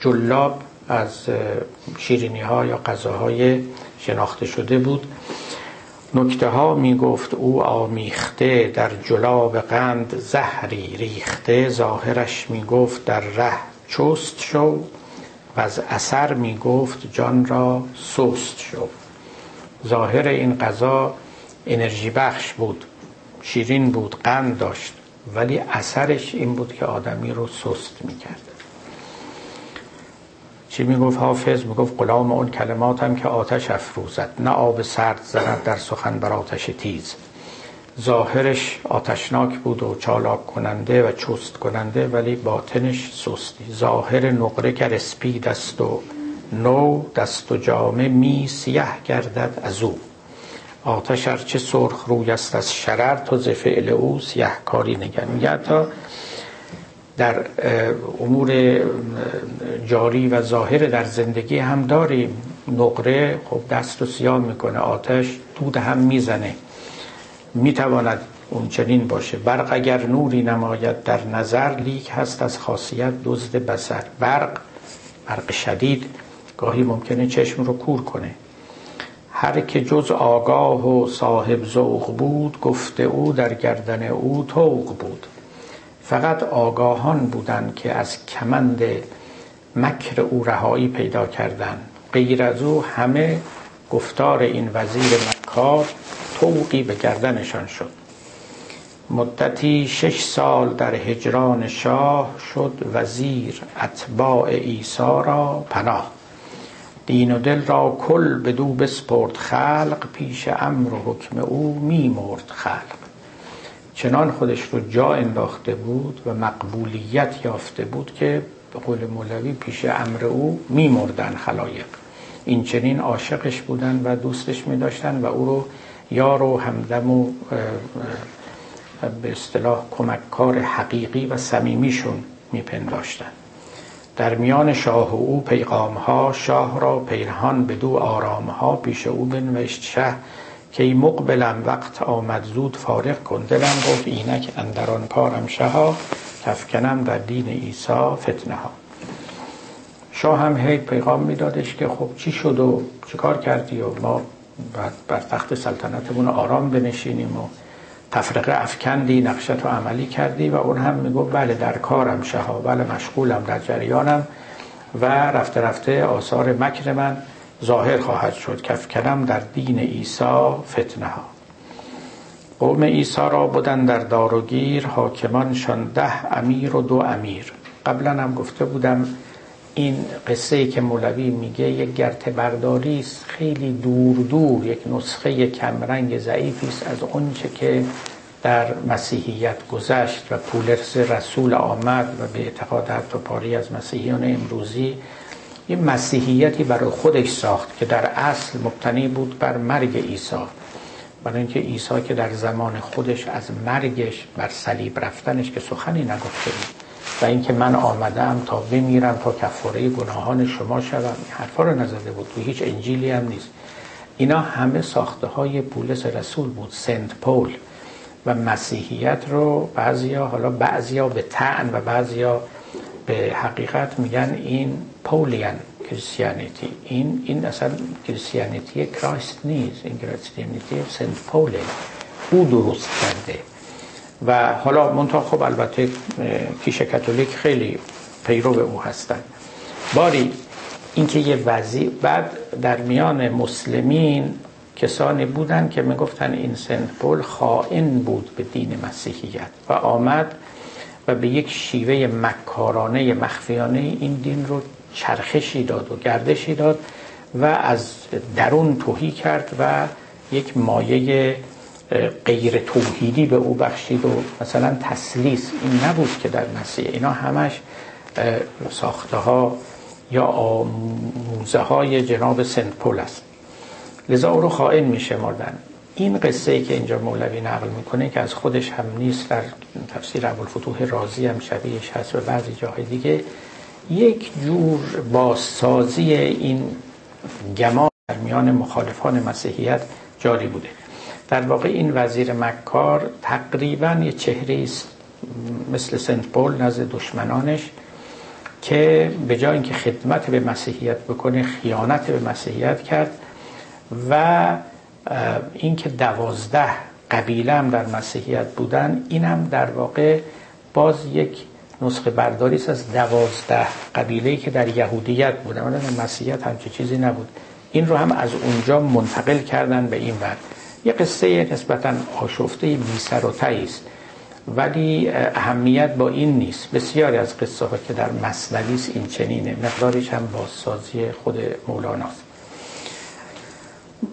جلاب از شیرینی ها یا غذاهای شناخته شده بود. نکته ها می گفت او آمیخته در جلاب قند زهری ریخته. ظاهرش می گفت در ره چست شو و از اثر می گفت جان را سست شو. ظاهر این غذا انرژی بخش بود. شیرین بود قند داشت. ولی اثرش این بود که آدمی رو سست می‌کرد. چی می‌گفت حافظ؟ می‌گفت غلام اون هم که آتش افروزد نه آب سرد زند در سخن بر آتش تیز. ظاهرش آتشناک بود و چالاک کننده و چست کننده ولی باطنش سستی. ظاهر نقره گر اسپید است و نو دست و جامه می سیه گردد از او. آتش چه سرخ روی است از شرر تو ز فعل او سیه کاری نگر میگه. تا در امور جاری و ظاهر در زندگی هم داریم نقره خب دست رو سیاه می‌کنه آتش دود هم می‌زنه. می‌تواند اون چنین باشه. برق اگر نوری نماید در نظر لیک هست از خاصیت دزد بسر برق برق شدید گاهی ممکنه چشم رو کور کنه. هر که جز آگاه و صاحب ذوق بود گفته او در گردن او توق بود. فقط آگاهان بودند که از کمند مکر او رهایی پیدا کردند. غیر از او همه گفتار این وزیر مکار توقی به گردنشان شد. مدتی شش سال در هجران شاه شد وزیر اتباع ایسا را پناه. دین و دل را کل به دو بسپرد خلق پیش امر و حکم او میمرد خلق. چنان خودش رو جا انداخته بود و مقبولیت یافته بود که به قول مولوی پیش امر او میمردن خلایق. این چنین عاشقش بودن و دوستش می داشتن و او رو یار و همدم و به اصطلاح کمککار حقیقی و صمیمیشون میپنداشتن. در میان شاه و او پیغام ها شاه را پیرهان به دو آرام ها پیش او بنوشت. شه که ای مقبلم وقت آمد زود فارغ کن. دلم گفت اینک اندران کارم شها کفکنم در دین عیسی فتنه ها. شاه هم هی پیغام میدادش که خب چی شد و چیکار کردی و ما بر تخت سلطنتمون آرام بنشینیم و تفرقه افکندی نقشت رو عملی کردی و اون هم میگو بله در کارم شها بله مشغولم در جریانم و رفته رفته آثار مکر من ظاهر خواهد شد کفکنم در دین عیسی فتنه ها قوم عیسی را بودن در دار و گیر حاکمانشان ده امیر و دو امیر. قبلا هم گفته بودم این قصه که مولوی میگه یک گرته برداری است خیلی دور دور یک نسخه کمرنگ ضعیفی است از اونچه که در مسیحیت گذشت و پولرس رسول آمد و به اعتقاد حتی پاری از مسیحیان امروزی یه مسیحیتی برای خودش ساخت که در اصل مبتنی بود بر مرگ عیسی. برای اینکه عیسی که در زمان خودش از مرگش بر صلیب رفتنش که سخنی نگفته بود. و اینکه من آمدم تا بمیرم تا کفاره گناهان شما شوم. این حرفا رو نزده بود. و هیچ انجیلی هم نیست. اینا همه ساخته های پولس رسول بود سنت پول. و مسیحیت رو بعضیا حالا بعضیا به تعن و بعضیا به حقیقت میگن این پولیان کریستیانیتی. این این اصلا کریستیانیتی کرایست نیست. این کریستیانیتی سنت پوله او درست کرده. و حالا منتها خب البته کیش کاتولیک خیلی پیرو او هستن. باری اینکه یه وضعی بعد در میان مسلمین کسانی بودن که می‌گفتن این سنت پول خائن بود به دین مسیحیت و آمد و به یک شیوه مکارانه مخفیانه این دین رو چرخشی داد و گردشی داد و از درون توهی کرد و یک مایه غیر توحیدی به او بخشید و مثلا تسلیس این نبود که در مسیح. اینا همش ساخته ها یا آموزه های جناب سنت پول است. لذا او رو خائن می شمردن این قصه ای که اینجا مولوی نقل می‌کنه که از خودش هم نیست در تفسیر ابوالفتوح رازی هم شبیهش هست و بعضی جاهای دیگه یک جور بازسازی این گمان در میان مخالفان مسیحیت جاری بوده. در واقع این وزیر مکار تقریبا یه چهره است مثل سنت پول نزد دشمنانش که به جای اینکه خدمت به مسیحیت بکنه خیانت به مسیحیت کرد و اینکه دوازده قبیله هم در مسیحیت بودن این هم در واقع باز یک نسخه برداری است از دوازده قبیله که در یهودیت بودن. ولی مسیحیت همچه چیزی نبود. این رو هم از اونجا منتقل کردن به این ور. یه قصه نسبتا آشفته بی سر و است. ولی اهمیت با این نیست. بسیاری از قصه ها که در مصنوی این چنینه. مقدارش هم بازسازی خود مولاناست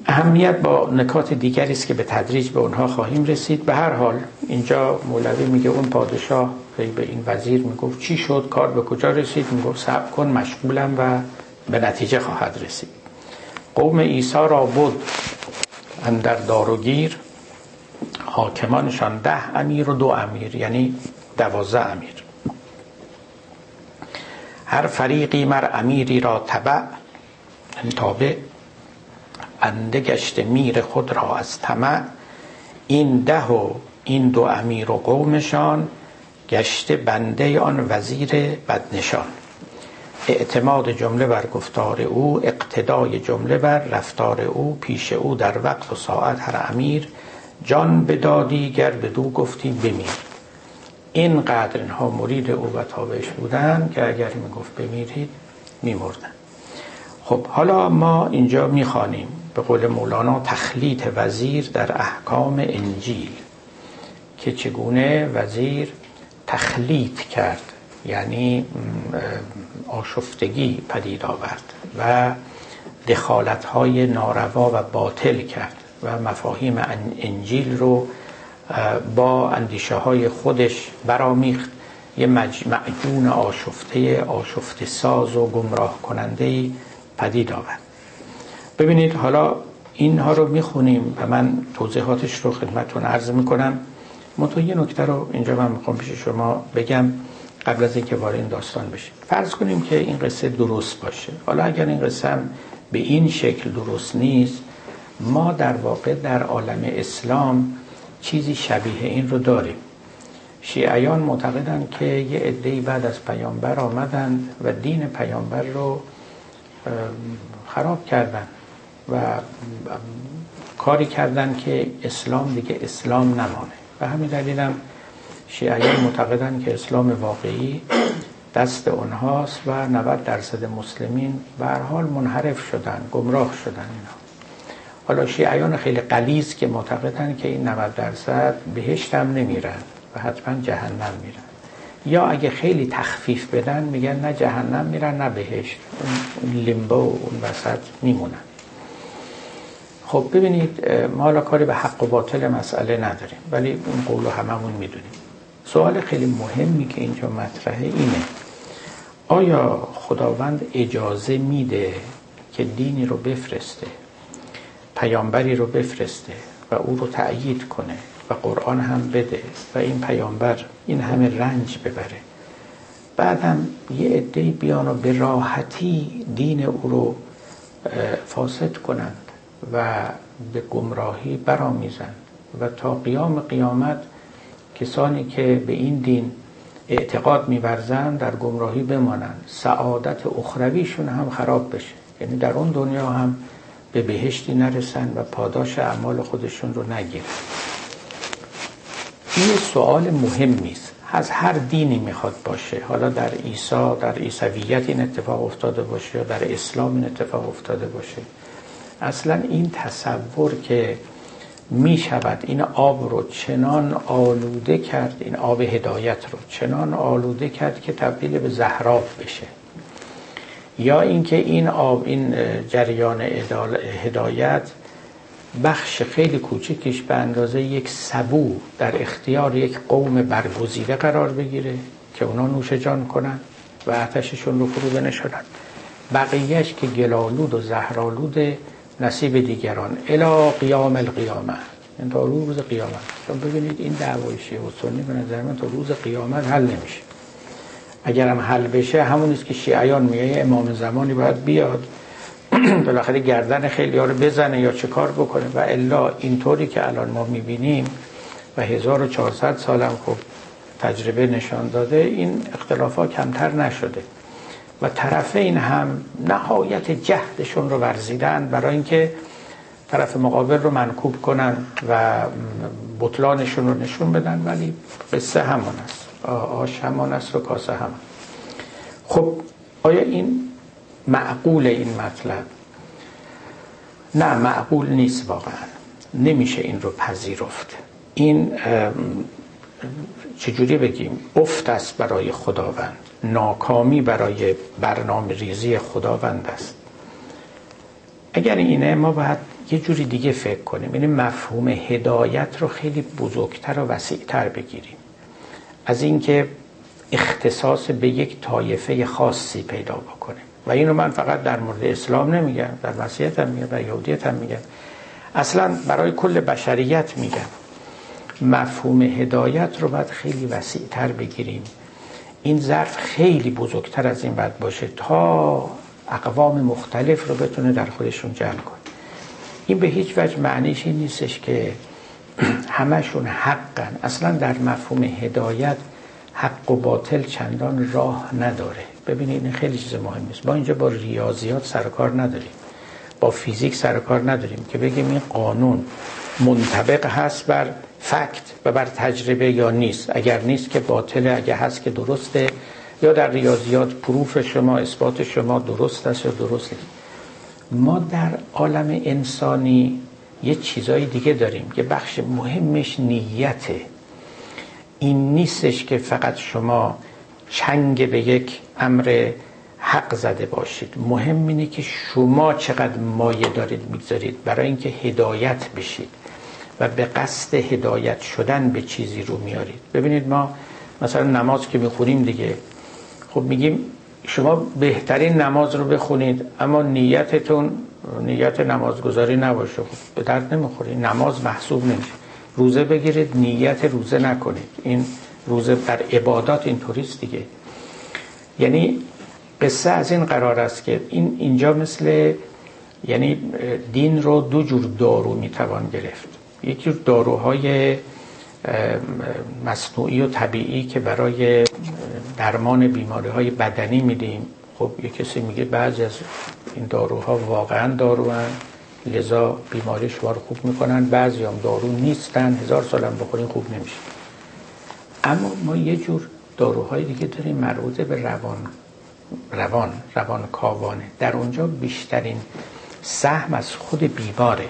اهمیت با نکات دیگری است که به تدریج به اونها خواهیم رسید. به هر حال اینجا مولوی میگه اون پادشاه به این وزیر می‌گفت چی شد کار به کجا رسید؟ می‌گفت صبر کن مشغولم و به نتیجه خواهد رسید. قوم عیسی را بود اندر دار و گیر حاکمانشان ده امیر و دو امیر یعنی دوازده امیر. هر فریقی مر امیری را تبع تابع بنده گشت میر خود را از طمع. این ده و این دو امیر و قومشان گشته بنده آن وزیر بدنشان. اعتماد جمله بر گفتار او اقتدای جمله بر رفتار او پیش او در وقت و ساعت هر امیر. جان بدادی گر دو گفتی بمیر. اینقدر اینها مرید او و تابعش بودن که اگر می‌گفت بمیرید میمردن خب حالا ما اینجا می‌خوانیم. به قول مولانا تخلیط وزیر در احکام انجیل. که چگونه وزیر تخلیط کرد. یعنی آشفتگی پدید آورد و دخالت های ناروا و باطل کرد و مفاهیم انجیل رو با اندیشه های خودش برامیخت یه معجون آشفته آشفته ساز و گمراه کننده پدید آورد. ببینید حالا اینها رو می‌خونیم و من توضیحاتش رو خدمتون عرض می‌کنم. منتها یه نکته رو اینجا من می‌خوام پیش شما بگم. قبل از اینکه وارد این داستان بشیم. فرض کنیم که این قصه درست باشه. حالا اگر این قصه هم به این شکل درست نیست ما در واقع در عالم اسلام چیزی شبیه این رو داریم. شیعیان معتقدند که یه عده‌ای بعد از پیامبر آمدند و دین پیامبر رو خراب کردند و کاری کردند که اسلام دیگه اسلام نمانه. و همین دلیلم شیعیان معتقدند که اسلام واقعی دست اونهاست و 90 درصد مسلمین به حال منحرف شدن گمراه شدن اینا. حالا شیعیان خیلی قلیز که معتقدن که این 90 درصد بهشت هم نمیرن و حتما جهنم میرن. یا اگه خیلی تخفیف بدن میگن نه جهنم میرن نه بهشت. اون لیمبو اون وسط میمونن. خب ببینید ما حالا کاری به حق و باطل مسئله نداریم ولی اون قول هممون می‌دونیم. سوال خیلی مهمی که اینجا مطرحه اینه. آیا خداوند اجازه میده که دینی رو بفرسته پیامبری رو بفرسته و او رو تأیید کنه و قرآن هم بده و این پیامبر این همه رنج ببره؟ بعدم یه عده بیان و به راحتی دین او رو فاسد کنند و به گمراهی برآمیزند و تا قیام قیامت کسانی که به این دین اعتقاد میورزند در گمراهی بمانند. سعادت اخرویشون هم خراب بشه. یعنی در اون دنیا هم به بهشتی نرسن و پاداش اعمال خودشون رو نگیرن. این سوال مهمی است. از هر دینی می‌خواد باشه. حالا در عیسی در عیسویت این اتفاق افتاده باشه یا در اسلام این اتفاق افتاده باشه. اصلا این تصور که می شود این آب رو چنان آلوده کرد این آب هدایت رو چنان آلوده کرد که تبدیل به زهراب بشه. یا اینکه این آب این جریان هدایت بخش خیلی کوچکش به اندازه یک سبو در اختیار یک قوم برگزیده قرار بگیره که اونا نوش جان کنن و آتششون رو فرو بنشانن بقیهش که گلالود و زهرالود نصیب دیگران. الا قیام القیامه. این تا روز قیامت. ببینید این دعوای شیعه و سنی به نظر من تا روز قیامت حل نمیشه. اگر هم حل بشه همون است که شیعیان میگه امام زمانی باید بیاد. بالاخره گردن خیلی ها رو بزنه یا چه کار بکنه. و الا اینطوری که الان ما می‌بینیم و 1400 سالم خب تجربه نشان داده این اختلافات کمتر نشده. و طرفین هم نهایت جهدشون رو ورزیدن برای اینکه طرف مقابل رو منکوب کنن و بطلانشون رو نشون بدن ولی قصه همان است. آش همان است و کاسه همان. خب آیا این معقول این مطلب؟ نه معقول نیست واقعا. نمیشه این رو پذیرفت. این چجوری بگیم؟ افت است برای خداوند. ناکامی برای برنامه ریزی خداوند است. اگر اینه ما باید یه جوری دیگه فکر کنیم. یعنی مفهوم هدایت رو خیلی بزرگتر و وسیعتر بگیریم. از اینکه اختصاص به یک طایفه خاصی پیدا بکنه و اینو من فقط در مورد اسلام نمیگم در مسیحیت هم میگم در یهودیت هم میگم. اصلا برای کل بشریت میگم. مفهوم هدایت رو باید خیلی وسیعتر بگیریم. این ظرف خیلی بزرگتر از این باید باشه تا اقوام مختلف رو بتونه در خودشون جمع کنه. این به هیچ وجه معنیش این نیستش که همشون حقن. اصلا در مفهوم هدایت حق و باطل چندان راه نداره. ببینید این خیلی چیز مهمی است ما اینجا با ریاضیات سر کار نداریم. با فیزیک سر کار نداریم که بگیم این قانون منطبق هست بر فکت و بر تجربه یا نیست. اگر نیست که باطله اگر هست که درسته یا در ریاضیات پروف شما اثبات شما درست است یا درست ما در عالم انسانی یه چیزای دیگه داریم که بخش مهمش نیته. این نیستش که فقط شما چنگ به یک امر حق زده باشید. مهم اینه که شما چقدر مایه دارید می‌گذارید برای اینکه هدایت بشید. و به قصد هدایت شدن به چیزی رو میارید. ببینید ما مثلا نماز که می‌خونیم دیگه خب میگیم شما بهترین نماز رو بخونید اما نیتتون نیت نمازگذاری نباشه. خب به درد نمی‌خوری نماز محسوب نمیشه. روزه بگیرید نیت روزه نکنید. این روزه در عبادات این توریست دیگه. یعنی قصه از این قرار است که این اینجا مثل یعنی دین رو دو جور دارو می‌توان گرفت. یکی داروهای مصنوعی و طبیعی که برای درمان بیماری های بدنی میدیم. خب یه کسی میگه بعضی از این داروها واقعا داروان لذا بیماری شما رو خوب می‌کنن. بعضی هم دارو نیستن. هزار سالم بخورین خوب نمیشه. اما ما یه جور داروهای دیگه داریم مربوط به روان روان روان کاوانه. در اونجا بیشترین سهم از خود بیماره.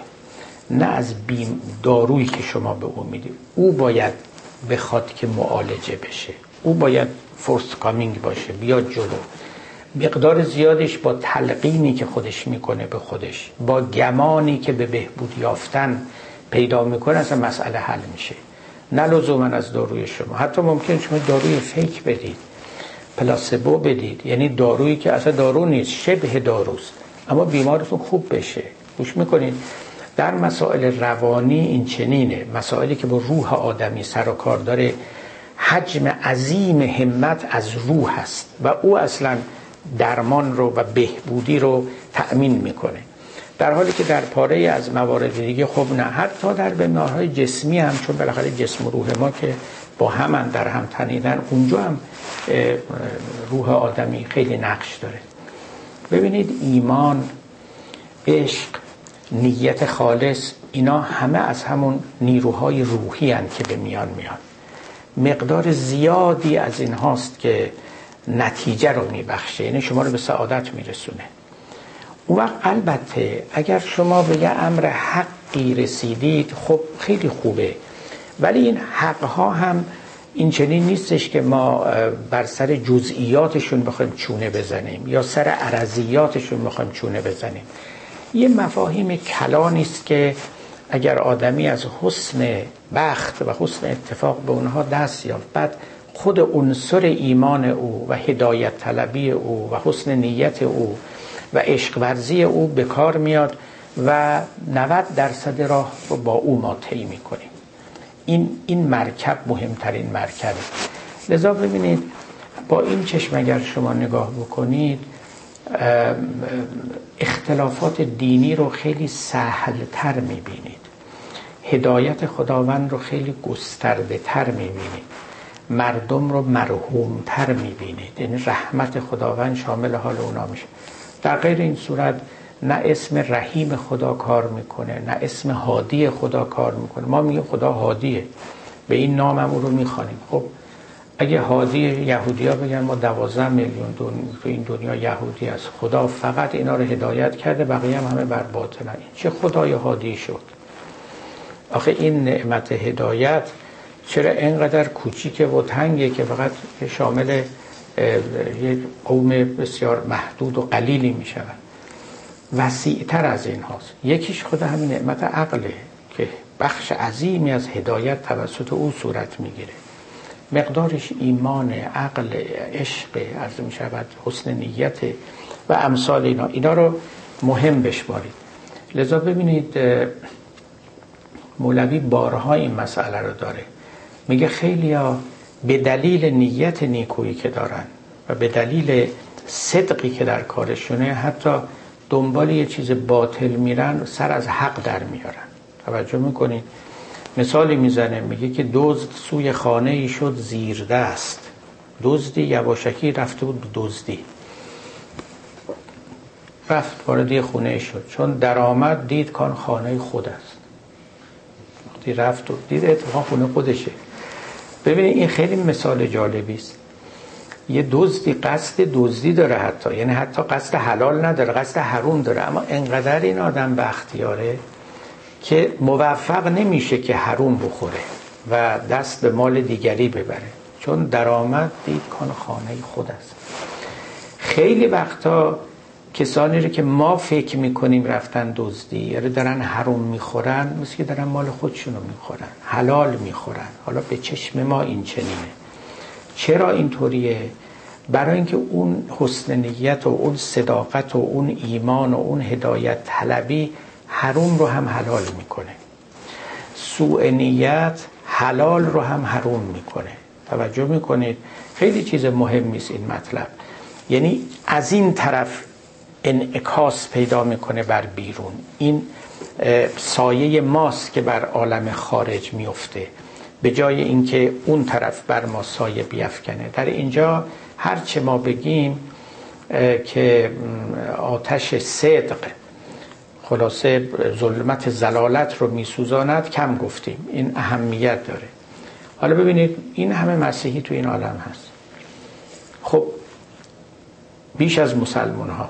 نه از بیم دارویی که شما به او می‌دید. او باید بخواد که معالجه بشه. او باید فرست کامینگ باشه بیاد جلو. مقدار زیادش با تلقینی که خودش می‌کنه به خودش با گمانی که به بهبود یافتن پیدا می‌کنه اصلا مسئله حل میشه. نه لزوما از داروی شما. حتی ممکن شما داروی فیک بدید پلاسبو بدید. یعنی دارویی که اصلا دارو نیست شبه داروست. اما بیمارتون خوب بشه. گوش می‌کنید. در مسائل روانی این چنینه. مسائلی که با روح آدمی سر و کار داره حجم عظیم همت از روح هست و او اصلا درمان رو و بهبودی رو تأمین می‌کنه. در حالی که در پاره از موارد دیگه خب نه حتی در بیمارهای جسمی هم چون بالاخره جسم و روح ما که با هم در هم تنیدن اونجا هم روح آدمی خیلی نقش داره. ببینید ایمان عشق نیت خالص اینا همه از همون نیروهای روحی هن که به میان میان. مقدار زیادی از این هاست که نتیجه رو میبخشه یعنی شما رو به سعادت میرسونه. اون وقت البته اگر شما به یه امر حقی رسیدید خب خیلی خوبه. ولی این حقها هم این چنین نیستش که ما بر سر جزئیاتشون بخوایم چونه بزنیم یا سر عرضیاتشون بخوایم چونه بزنیم. یه مفاهیم کلانی است که اگر آدمی از حسن بخت و حسن اتفاق به اونها دست یافت بعد خود عنصر ایمان او و هدایت طلبی او و حسن نیت او و عشق ورزی او به کار میاد و 90 درصد راه رو با او ما طی می‌کنیم. این این مرکب مهمترین مرکبه. لذا ببینید با این چشم اگر شما نگاه بکنید اختلافات دینی رو خیلی سهلتر می‌بینید. هدایت خداوند رو خیلی گسترده تر می‌بینید. مردم رو مرحوم تر می‌بینید. یعنی رحمت خداوند شامل حال اونا میشه. در غیر این صورت نه اسم رحیم خدا کار می‌کنه نه اسم هادی خدا کار می‌کنه. ما میگیم خدا هادیه. به این نام هم او رو می‌خوانیم. خب اگه هادی یهودی ها بگن ما دوازده میلیون تو این دنیا یهودی است. خدا فقط اینا رو هدایت کرده بقیه هم همه بر باطن این چه خدای هادی شد؟ آخه این نعمت هدایت چرا اینقدر کوچیکه و تنگه که فقط شامل یک قوم بسیار محدود و قلیلی می شود وسیعتر از این هاست. یکیش خود همین نعمت عقله که بخش عظیمی از هدایت توسط او صورت می‌گیره. مقدارش ایمان عقل عشق از می شود حسن نیت و امثال اینا. اینا رو مهم بشمارید. لذا ببینید مولوی بارها این مسئله رو داره. میگه خیلی ها به دلیل نیت نیکویی که دارن و به دلیل صدقی که در کارشونه حتی دنبال یه چیز باطل میرن سر از حق در میارن. توجه می‌کنین مثالی می‌زنه میگه که دزد سوی خانه ای شد زیر دست. دزدی یواشکی رفته بود دزدی. رفت وارد خونه شد. چون درآمد دید کان خانه خود است. وقتی رفت و دید اتفاق خونه خودشه. ببینید این خیلی مثال جالبی است. یه دزدی قصد دزدی داره حتی. یعنی حتی قصد حلال نداره قصد حروم داره. اما انقدر این آدم به اختیاره که موفق نمیشه که حروم بخوره و دست به مال دیگری ببره. چون درآمد دید کان خانه خود است. خیلی وقتا کسانی رو که ما فکر می‌کنیم رفتن دزدی یا دارن حروم می‌خورن مثل که دارن مال خودشونو می‌خورن حلال می‌خورن. حالا به چشم ما این چنینه. چرا اینطوریه؟ برای اینکه اون حسن نیت و اون صداقت و اون ایمان و اون هدایت طلبی حروم رو هم حلال می‌کنه. سوء نیت حلال رو هم حروم می‌کنه. توجه می‌کنید؟ خیلی چیز مهمی است این مطلب. یعنی از این طرف انعکاس پیدا می‌کنه بر بیرون. این سایه ماست که بر عالم خارج میفته به جای اینکه اون طرف بر ما سایه بیافکنه در اینجا هرچه ما بگیم که آتش صدق خلاصه ظلمت زلالت رو میسوزاند کم گفتیم. این اهمیت داره. حالا ببینید این همه مسیحی تو این عالم هست. خب بیش از مسلمان ها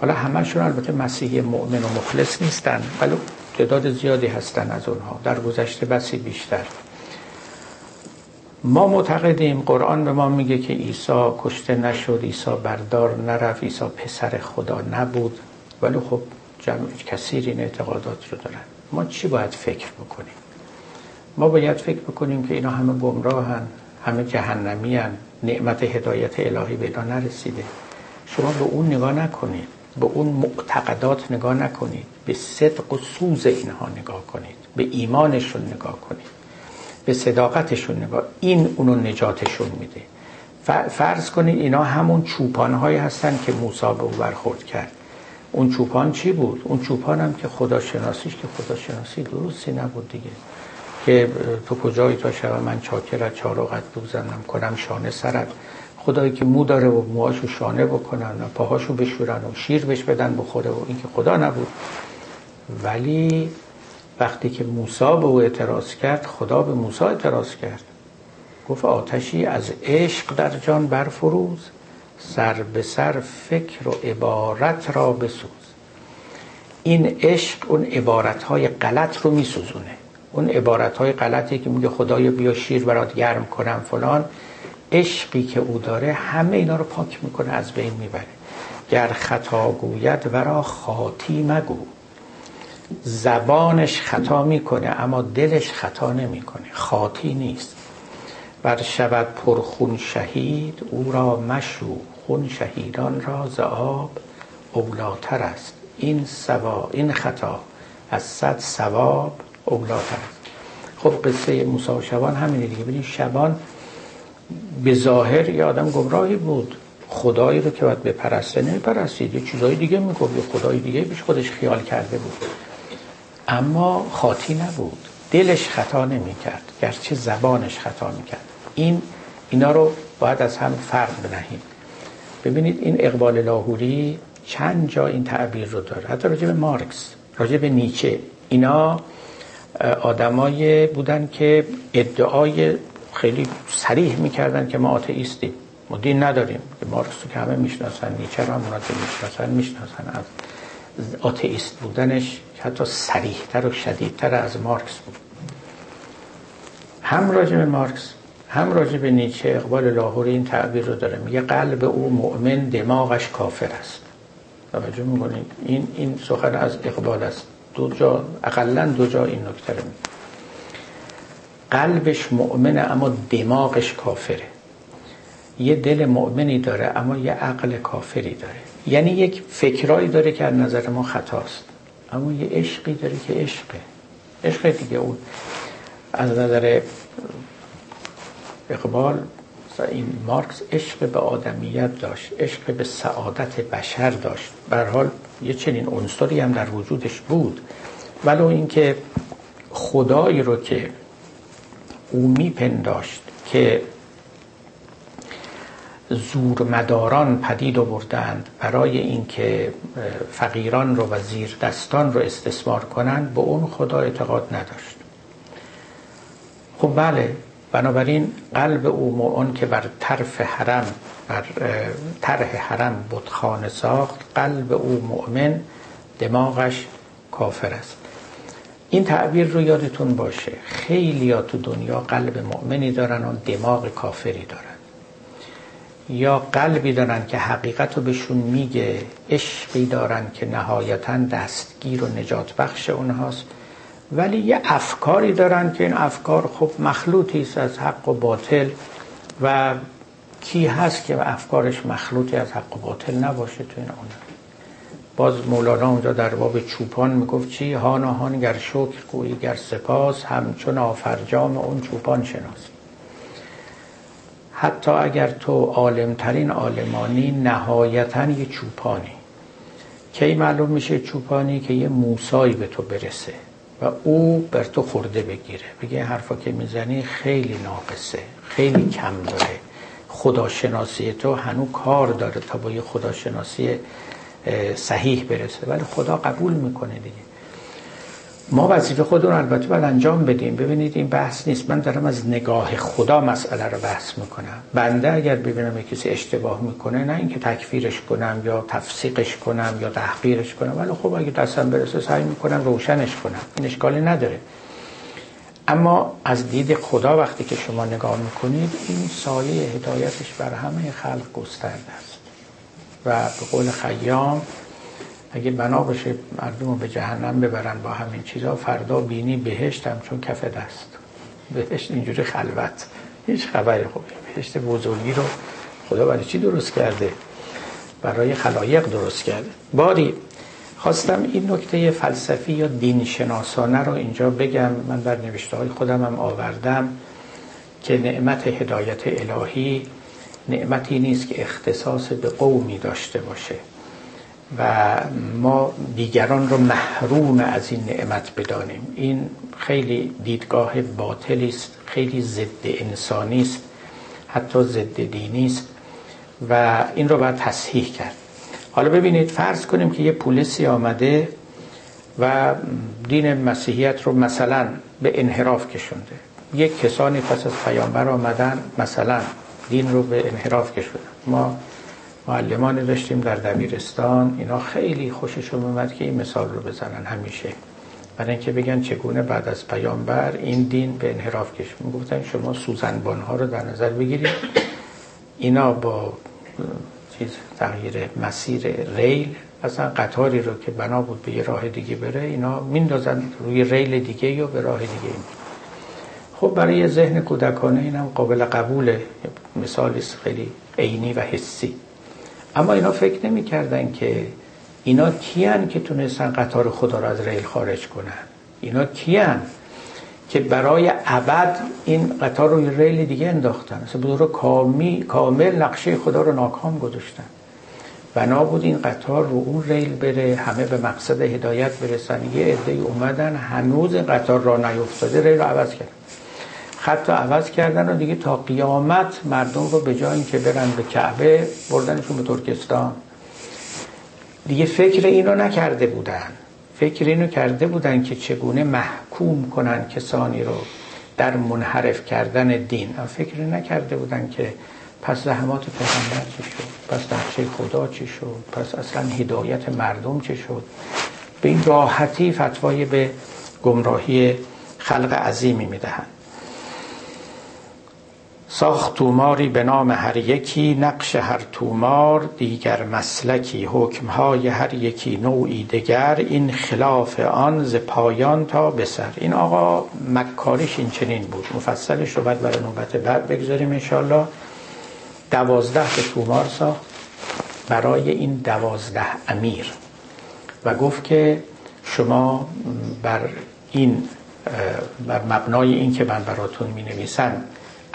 حالا همشون البته مسیحی مؤمن و مخلص نیستن ولی تعداد زیادی هستن از اونها. در گذشته بسی بیشتر. ما معتقدیم قرآن به ما میگه که عیسی کشته نشد عیسی بردار نرفت عیسی پسر خدا نبود. ولی خب جمع کثیر این اعتقادات رو دارن. ما چی باید فکر بکنیم؟ ما باید فکر بکنیم که اینا همه گمراهن همه جهنمی هن. نعمت هدایت الهی به اینا نرسیده. شما به اون نگاه نکنید. به اون معتقدات نگاه نکنید. به صدق و سوز اینها نگاه کنید. به ایمانشون نگاه کنید. به صداقتشون نگاه. این اونو نجاتشون میده. فرض کنید اینا همون چوپانهایی هستن که موسی به او برخورد کرد. اون چوپان چی بود؟ اون چوپان هم که خداشناسیش که خداشناسی درستی نبود دیگه. که تو کجایی تا شب من چاکرت چارقت بوزنم کنم شانه سرت. خدایی که مو داره و موهاشو شانه بکنن و پاهاشو بشورن و شیر بهش بدن بخوره و این که خدا نبود. ولی وقتی که موسی به او اعتراض کرد خدا به موسی اعتراض کرد. گفت آتشی از عشق در جان برفروز. سر به سر فکر و عبارت را بسوز. این عشق اون عبارت های غلط رو میسوزونه. اون عبارت های غلطی که میگه خدایا بیا شیر برات گرم کنم فلان عشقی که او داره همه اینا رو پاک می‌کنه از بین می‌بره. گر خطا گوید ورا خاطی مگو. زبانش خطا می‌کنه اما دلش خطا نمی‌کنه. خاطی نیست. بر شود پرخون شهید او را مشو خون شهیدان را ز آب. اولاتر است. این سوا این خطا از صد ثواب اولاتر است. خب قصه موسی و شبان همینه دیگه. ببینید شبان به ظاهر یه آدم گمراهی بود. خدایی رو که باید بپرسته نمیپرستید. یه چیزای دیگه می‌گفت. یه خدای دیگه بیش خودش خیال کرده بود. اما خاطی نبود. دلش خطا نمی‌کرد. گرچه زبانش خطا می‌کرد. این اینا رو باید از هم فرق بنهیم. ببینید این اقبال لاهوری چند جا این تعبیر رو داره. حتی راجع به مارکس راجع به نیچه. اینا آدمای بودن که ادعای خیلی سریح می‌کردن که ما آتئیستیم. ما دین نداریم. مارکس رو که همه می‌شناسن نیچه رو هم اونا که می‌شناسن می‌شناسن. از آتئیست بودنش حتی سریحتر و شدیدتر از مارکس بود. هم راجع به مارکس هم راجع به نیچه اقبال لاهوری این تعبیر رو داره. میگه قلب او مؤمن دماغش کافر است. توجه می‌کنید؟ این این سخن از اقبال است. دو جا اقلا دو جا این نکته رو قلبش مؤمنه اما دماغش کافره. یه دل مؤمنی داره اما یه عقل کافری داره. یعنی یک فکرایی داره که از نظر ما خطاست. اما یه عشقی داره که عشقه. عشق دیگه اون از نظر اقبال این مارکس عشق به آدمیت داشت عشق به سعادت بشر داشت. به حال یه چنین عنصری هم در وجودش بود. ولو اینکه خدایی رو که او میپنداشت که زورمداران پدید آوردند برای اینکه فقیران رو و زیر دستان رو استثمار کنند به اون خدا اعتقاد نداشت. خب بله بنابراین قلب او اون که بر طرف حرم بر طرح حرم بتخانه ساخت قلب او مؤمن دماغش کافر است. این تعبیر رو یادتون باشه. خیلی ها تو دنیا قلب مؤمنی دارن و دماغ کافری دارن. یا قلبی دارن که حقیقت رو بهشون میگه عشقی دارن که نهایتا دستگیر و نجات بخش اونهاست. ولی یه افکاری دارن که این افکار خب مخلوطی است از حق و باطل و کی هست که افکارش مخلوطی از حق و باطل نباشه تو این اون باز مولانا اونجا در باب چوپان می‌گفت چی؟ هان هان گر شکر گویی گر سپاس همچون آفرجام اون چوپان شناس. حتی اگر تو عالمترین عالمانی نهایتا یه چوپانی. کی معلوم میشه چوپانی که یه موسایی به تو برسه؟ و او بر تو خورده بگیره. بگه حرفا که می‌زنی خیلی ناقصه خیلی کم داره. خداشناسی تو هنو کار داره تا با یه خداشناسی صحیح برسه. ولی خدا قبول می‌کنه دیگه. ما وظیفه خودمون البته باید انجام بدیم. ببینید این بحث نیست. من دارم از نگاه خدا مسئله رو بحث می‌کنم. بنده اگر ببینم کسی اشتباه می‌کنه نه اینکه تکفیرش کنم یا تفسیقش کنم یا تحقیرش کنم ولی خب اگه دستم برسه سعی می‌کنم روشنش کنم. این اشکالی نداره. اما از دید خدا وقتی که شما نگاه می‌کنید این سایه هدایتش بر همه خلق گسترده است. و به قول خیام اگه بنا باشه مردم رو به جهنم ببرن با همین چیزها فردا بینی بهشت هم چون کف دست. بهشت اینجوری خلوت. هیچ خبری خوبی بهشت بزرگی رو خدا برای چی درست کرده؟ برای خلایق درست کرده. باری خواستم این نکته فلسفی یا دین شناسانه رو اینجا بگم. من در نوشته های خودم هم آوردم که نعمت هدایت الهی نعمتی نیست که اختصاص به قومی داشته باشه. و ما دیگران رو محروم از این نعمت بدانیم. این خیلی دیدگاه باطلی است خیلی ضد انسانی است حتی ضد دینی است و این رو باید تصحیح کرد. حالا ببینید فرض کنیم که یه پولیسی آمده و دین مسیحیت رو مثلا به انحراف کشونده. یک کسانی پس از پیامبر آمدن مثلا دین رو به انحراف کشوندن. ما معلمانی داشتیم در دبیرستان. اینا خیلی خوششون اومد که این مثال رو بزنن همیشه. برای اینکه بگن چگونه بعد از پیامبر این دین به انحراف کش می‌گفتن شما سوزنبان ها رو در نظر بگیرید. اینا با چیز تغییر مسیر ریل اصلا قطاری رو که بنا بود به یه راه دیگه بره اینا میندازن روی ریل دیگه یا به راه دیگه. خب برای ذهن کودکانه اینم قابل قبوله. مثالی خیلی عینی و حسی. اما اینا فکر نمی‌کردن که اینا کیان که تونستن قطار خدا را از ریل خارج کنن. اینا کیان که برای ابد این قطار رو ریل دیگه انداختن. اصلا بدور کامی کامل نقشه خدا رو ناکام گذاشتن. بنا بود این قطار رو اون ریل بره همه به مقصد هدایت برسن. یه عده اومدن هنوز قطار را نیفتاده ریل رو عوض کردن. خط رو عوض کردن و دیگه تا قیامت مردم رو به جای اینکه برن به کعبه بردنشون به ترکستان. دیگه فکر اینو نکرده بودن. فکر اینو کرده بودن که چگونه محکوم کنن کسانی رو در منحرف کردن دین. فکر نکرده بودن که پس زحمات پیغمبر چی شد؟ پس نقشه خدا چی شد؟ پس اصلا هدایت مردم چی شد؟ به این راحتی فتوای به گمراهی خلق عظیمی می‌دهند. ساخت توماری به نام هر یکی نقش هر تومار دیگر مسلکی حکمهای هر یکی نوعی دگر. این خلاف آن ز پایان تا بسر این آقا مکاریش این چنین بود. مفصلش رو باید برای نوبت بعد بگذاریم انشالله دوازده به تومار ساخت برای این دوازده امیر. و گفت که شما بر این بر مبنای این که من براتون می نویسم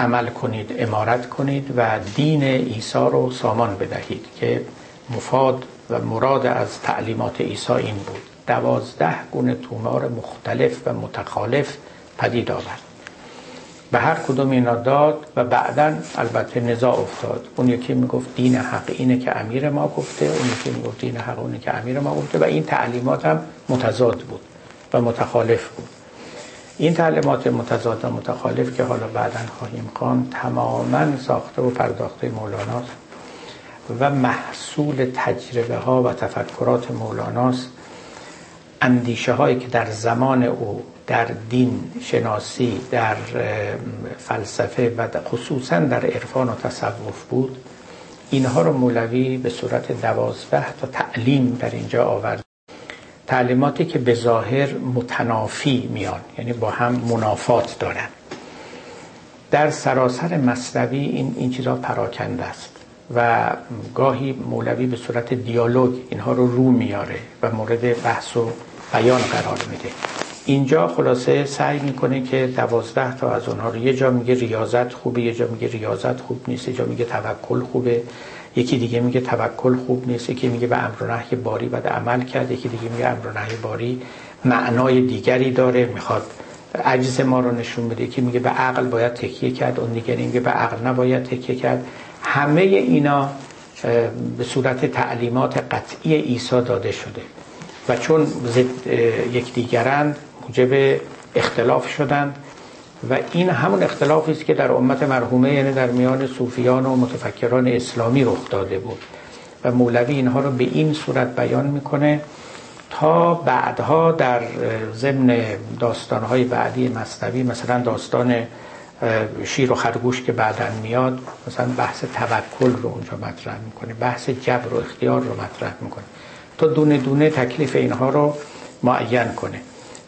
عمل کنید امارت کنید و دین عیسی رو سامان بدهید که مفاد و مراد از تعلیمات عیسی این بود. دوازده گونه تومار مختلف و متخالف پدید آورد. به هر کدوم اینا داد و بعدا البته نزاع افتاد. اون یکی می‌گفت دین حق اینه که امیر ما گفته اون یکی می‌گفت دین حق اونه که امیر ما گفته و این تعلیمات هم متضاد بود و متخالف بود. این تعلیمات متضاد و متخالف که حالا بعدا خواهیم خوان تماما ساخته و پرداخته مولاناست و محصول تجربه ها و تفکرات مولاناست. اندیشه هایی که در زمان او در دین شناسی در فلسفه و خصوصا در عرفان و تصوف بود اینها رو مولوی به صورت دوازده تا تعلیم در اینجا آورد تعلیماتی که به ظاهر متنافی میان یعنی با هم منافات دارن. در سراسر مصنوی این این چیزا پراکنده است و گاهی مولوی به صورت دیالوگ اینها رو رو میاره و مورد بحث و بیان قرار میده. اینجا خلاصه سعی می‌کنه که دوازده تا از اونها رو یه جا میگه ریاضت خوبه یه جا میگه ریاضت خوب نیست یه جا میگه توکل خوبه. یکی دیگه میگه توکل خوب نیست یکی میگه به امر و نهی باری بعد عمل کرد یکی دیگه میگه امر و نهی باری معنای دیگری داره می‌خواد عجز ما رو نشون بده. یکی میگه به عقل باید تکیه کرد اون دیگه میگه به عقل نباید تکیه کرد. همه اینا به صورت تعلیمات قطعی عیسی داده شده و چون ضد یکدیگرند موجب اختلاف شدند. و این همون اختلافی است که در امت مرحومه یعنی در میان صوفیان و متفکران اسلامی رخ داده بود. و مولوی اینها رو به این صورت بیان می‌کنه تا بعدها در ضمن داستانهای بعدی مصنوی مثلا داستان شیر و خرگوش که بعدا میاد مثلا بحث توکل رو اونجا مطرح می‌کنه بحث جبر و اختیار رو مطرح می‌کنه تا دونه دونه تکلیف اینها رو معین کنه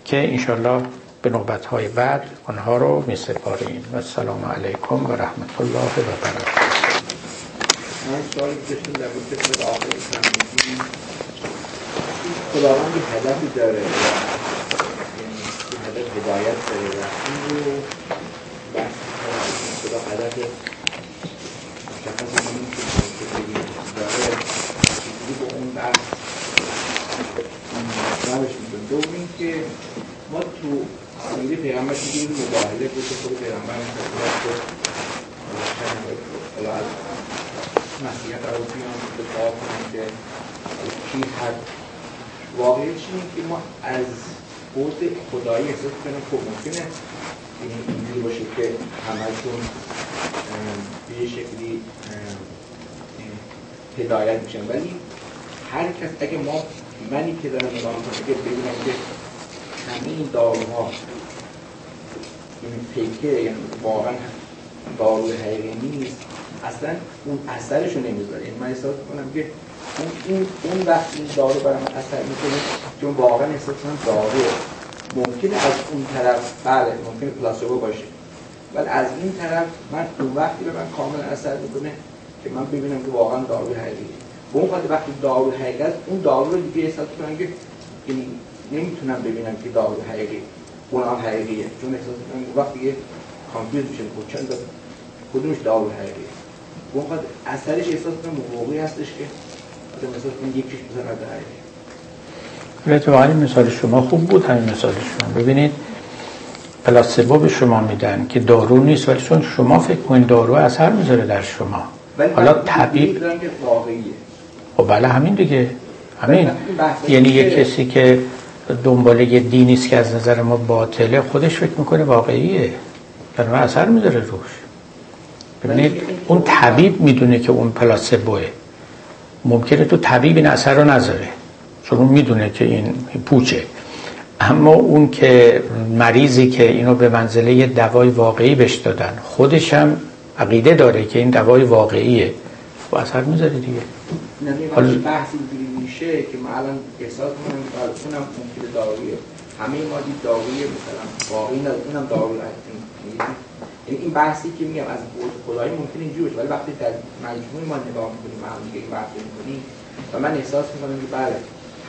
که انشالله به نوبت های بعد آنها رو می سپاریم و السلام علیکم و رحمت الله و برکاته. خداوند هدفی داره. هدف هدایت داره. و این رو بحث خدا هدف که به اون بحث اینکه ما تو سیره پیغمبر که مباهله بود که خود پیغمبر خود حالا از مسیحیت رو بیان دفاع کنیم که کی حد واقعی چیه که ما از بود خدایی احساس کنیم که ممکنه این اینجوری باشه که همشون به شکلی هدایت میشن. ولی هر کس اگه ما منی که دارم نگاه می‌کنم اگه ببینم که همه این داروها این پیکه یعنی واقعا دارو حقیقی نیست. اصلا اون اثرشو نمی‌ذاره. یعنی من احساس کنم که اون اون وقت این دارو برای من اثر می‌کنه چون واقعا احساس کنم دارو ممکنه از اون طرف بله ممکنه پلاسبو باشه. ولی از این طرف من اون وقتی به من کامل اثر می‌کنه که من ببینم که واقعا دارو حقیقی. به اون وقتی دارو حقیقی اون دارو رو دیگه احساس کنم که نمی‌تونم ببینم که دارو حقیقی. اون هم حقیقیه. چون احساس وقتی یه کانفیوز میشه خود چند کدومش دارو حقیقیه؟ اون خواهد اثرش احساس کنم موقعی هستش که آدم احساس کنم یکیش بزن از حقیقیه. واقعا مثال شما خوب بود همین مثال شما. ببینید پلاسبو به شما میدن که دارو نیست ولی چون شما فکر کنید دارو اثر می‌ذاره در شما. حالا طبیب خب بله همین دیگه. همین. یعنی یه کسی که دنبال یه دینی است که از نظر ما باطله خودش فکر می‌کنه واقعیه. در ما اثر می‌ذاره روش. ببینید اون طبیب می‌دونه که اون پلاسبوه ممکنه تو طبیب این اثر رو نذاره. چون اون می‌دونه که این پوچه. اما اون که مریضی که اینو به منزله دوای واقعی بهش دادن خودش هم عقیده داره که این دوای واقعیه. و اثر می‌ذاره دیگه. حالا بحثی میشه که ما الان احساس کنم اونم ممکنه دارویه. همه ما دید دارویه مثلا واقعی اونم داروی یعنی این بحثی که میگم از خدایی ممکن اینجوری باشه ولی وقتی در مجموع ما نگاه می‌کنیم ما هم دیگه این بحث می‌کنیم و من احساس می‌کنم که بله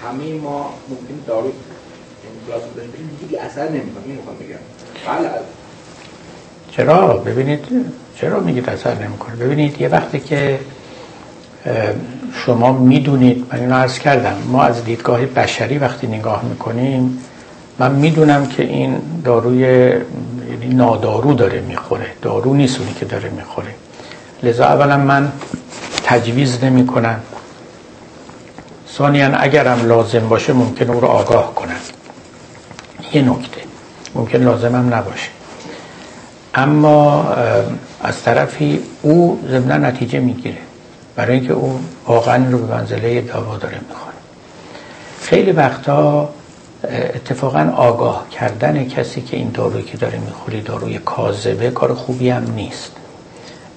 همه ما ممکن دارو یعنی خلاص دیگه اثر نمی‌کنه این می‌خوام بگم. بله. چرا؟ ببینید چرا میگید اثر نمی‌کنه ببینید یه وقتی که شما می‌دونید من اینو عرض کردم ما از دیدگاه بشری وقتی نگاه می‌کنیم من می‌دونم که این داروی یعنی نادارو داره می‌خوره دارو نیست اونی که داره می‌خوره. لذا اولا من تجویز نمی کنم ثانیا اگرم لازم باشه ممکن او رو آگاه کنم. یه نکته ممکن لازمم نباشه. اما از طرفی او ضمن نتیجه می‌گیره. برای اینکه او واقعا رو به منزله دوا داره می‌خوره. خیلی وقتا اتفاقا آگاه کردن کسی که این داروی که داره می‌خوری داروی کاذبه کار خوبی هم نیست.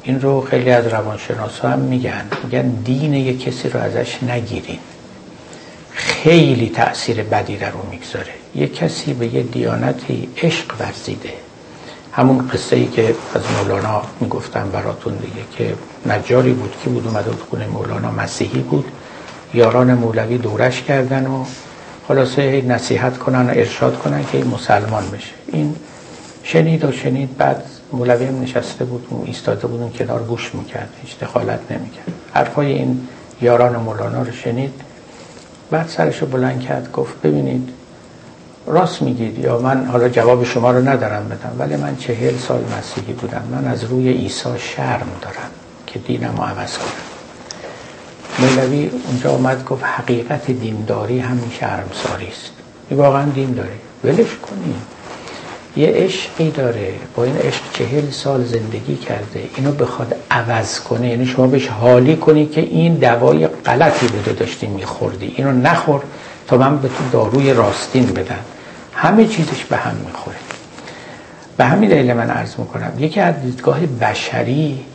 این رو خیلی از روانشناسا هم میگن. میگن دین یک کسی رو ازش نگیرین. خیلی تأثیر بدی در رو می‌گذاره. یک کسی به یه دیانتی عشق ورزیده. همون قصه ای که از مولانا می‌گفتم براتون دیگه که نجاری بود که بود اومده بود خونه مولانا؟ مسیحی بود. یاران مولوی دورش کردن و خلاصه نصیحت کنن و ارشاد کنن که این مسلمان بشه. این شنید و شنید بعد مولوی هم نشسته بود و ایستاده بود اون کنار گوش می‌کرد هیچ دخالت نمی‌کرد. حرفای این یاران مولانا رو شنید. بعد سرش بلند کرد گفت ببینید راست میگید یا من حالا جواب شما رو ندارم بدم ولی من چهل سال مسیحی بودم. من از روی عیسی شرم دارم که دینم رو عوض کنم. مولوی اونجا آمد گفت حقیقت دینداری همین شرمساری است. واقعا دین داره ولش کنید یه عشقی داره. با این عشق چهل سال زندگی کرده. اینو بخواد عوض کنه. یعنی شما بهش حالی کنی که این دوای غلطی بوده داشتی میخوردی. اینو نخور تا من به تو داروی راستین بدم. همه چیزش به هم می‌خوره. به همین دلیل من عرض می‌کنم یکی از دیدگاه بشری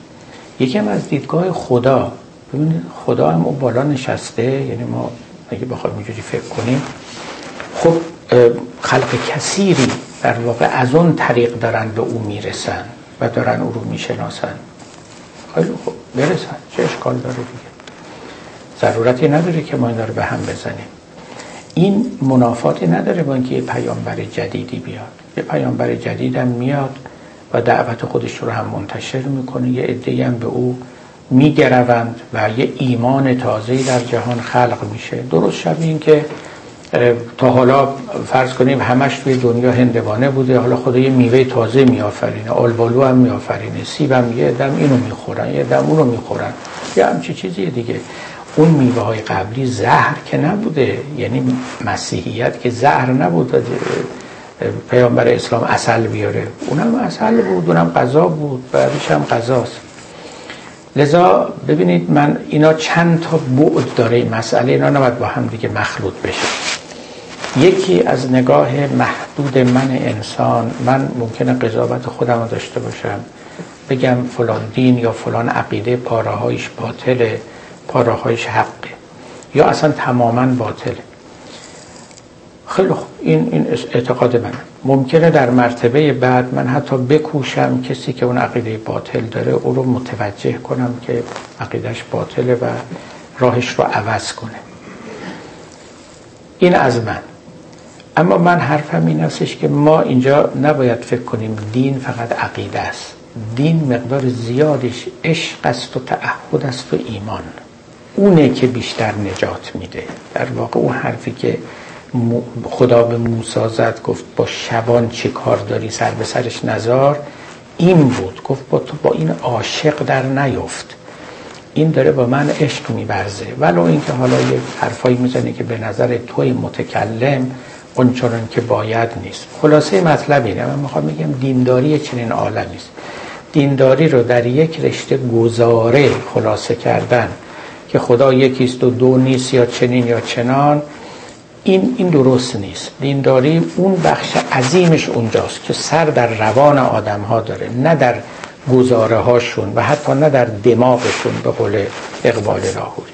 یکی هم از دیدگاه خدا. ببینید خدا هم اون بالا نشسته یعنی ما اگه بخوایم اینجوری فکر کنیم خب خلق کثیری در واقع از اون طریق دارن به او می‌رسن و دارن او رو می‌شناسن. خیلی خوب برسن. چه اشکال داره دیگه؟ ضرورتی نداره که ما این رو به هم بزنیم. این منافاتی نداره با اینکه یه پیامبر جدیدی بیاد. یه پیامبر جدید هم میاد و دعوت خودش رو هم منتشر می‌کنه. یه عده هم به او میگروند و یه ایمان تازه‌ای در جهان خلق میشه. درست شبیه این که تا حالا فرض کنیم همش توی دنیا هندوانه بوده. حالا خدا یه میوه تازه میآفرینه. آلبالو هم میآفرینه. سیب هم یه دم اینو می‌خورن یه دم اونو می‌خورن. یه همچی چیزی دیگه. اون میوه های قبلی زهر که نبوده یعنی مسیحیت که زهر نبود پیامبر اسلام اصل بیاره. اونم اصل بود اونم غذا بود بعدش هم غذاست. لذا ببینید من اینا چند تا بعد داره این مسئله اینا نباید با هم دیگه مخلوط بشه. یکی از نگاه محدود من انسان من ممکنه قضاوت خودم رو داشته باشم. بگم فلان دین یا فلان عقیده پاراهایش باطله. پاراهایش حقه. یا اصلا تماما باطله. خیلی خوب. این, این اعتقاد من ممکنه در مرتبه بعد من حتی بکوشم کسی که اون عقیده باطل داره او رو متوجه کنم که عقیدش باطله و راهش رو عوض کنه. این از من. اما من حرفم این استش که ما اینجا نباید فکر کنیم دین فقط عقیده است. دین مقدار زیادش عشق است و تعهد است و ایمان. اونه که بیشتر نجات میده. در واقع اون حرفی که خدا به موسی زد گفت با شبان چه کار داری؟ سر به سرش نزار. این بود. گفت با تو با این عاشق در نیفت. این داره با من عشق میبرزه ولو اینکه حالا یه حرفایی می‌زنه که به نظر توی متکلم اونچنان که باید نیست. خلاصه مطلب اینه. من می‌خوام بگم دینداری چنین عالمی است. دینداری رو در یک رشته گزاره خلاصه کردن که خدا یکیست و دو نیست یا چنین یا چنان این این درست نیست. دینداری اون بخش عظیمش اونجاست که سر در روان آدم ها داره نه در گزاره هاشون و حتی نه در دماغشون به قول اقبال لاهوری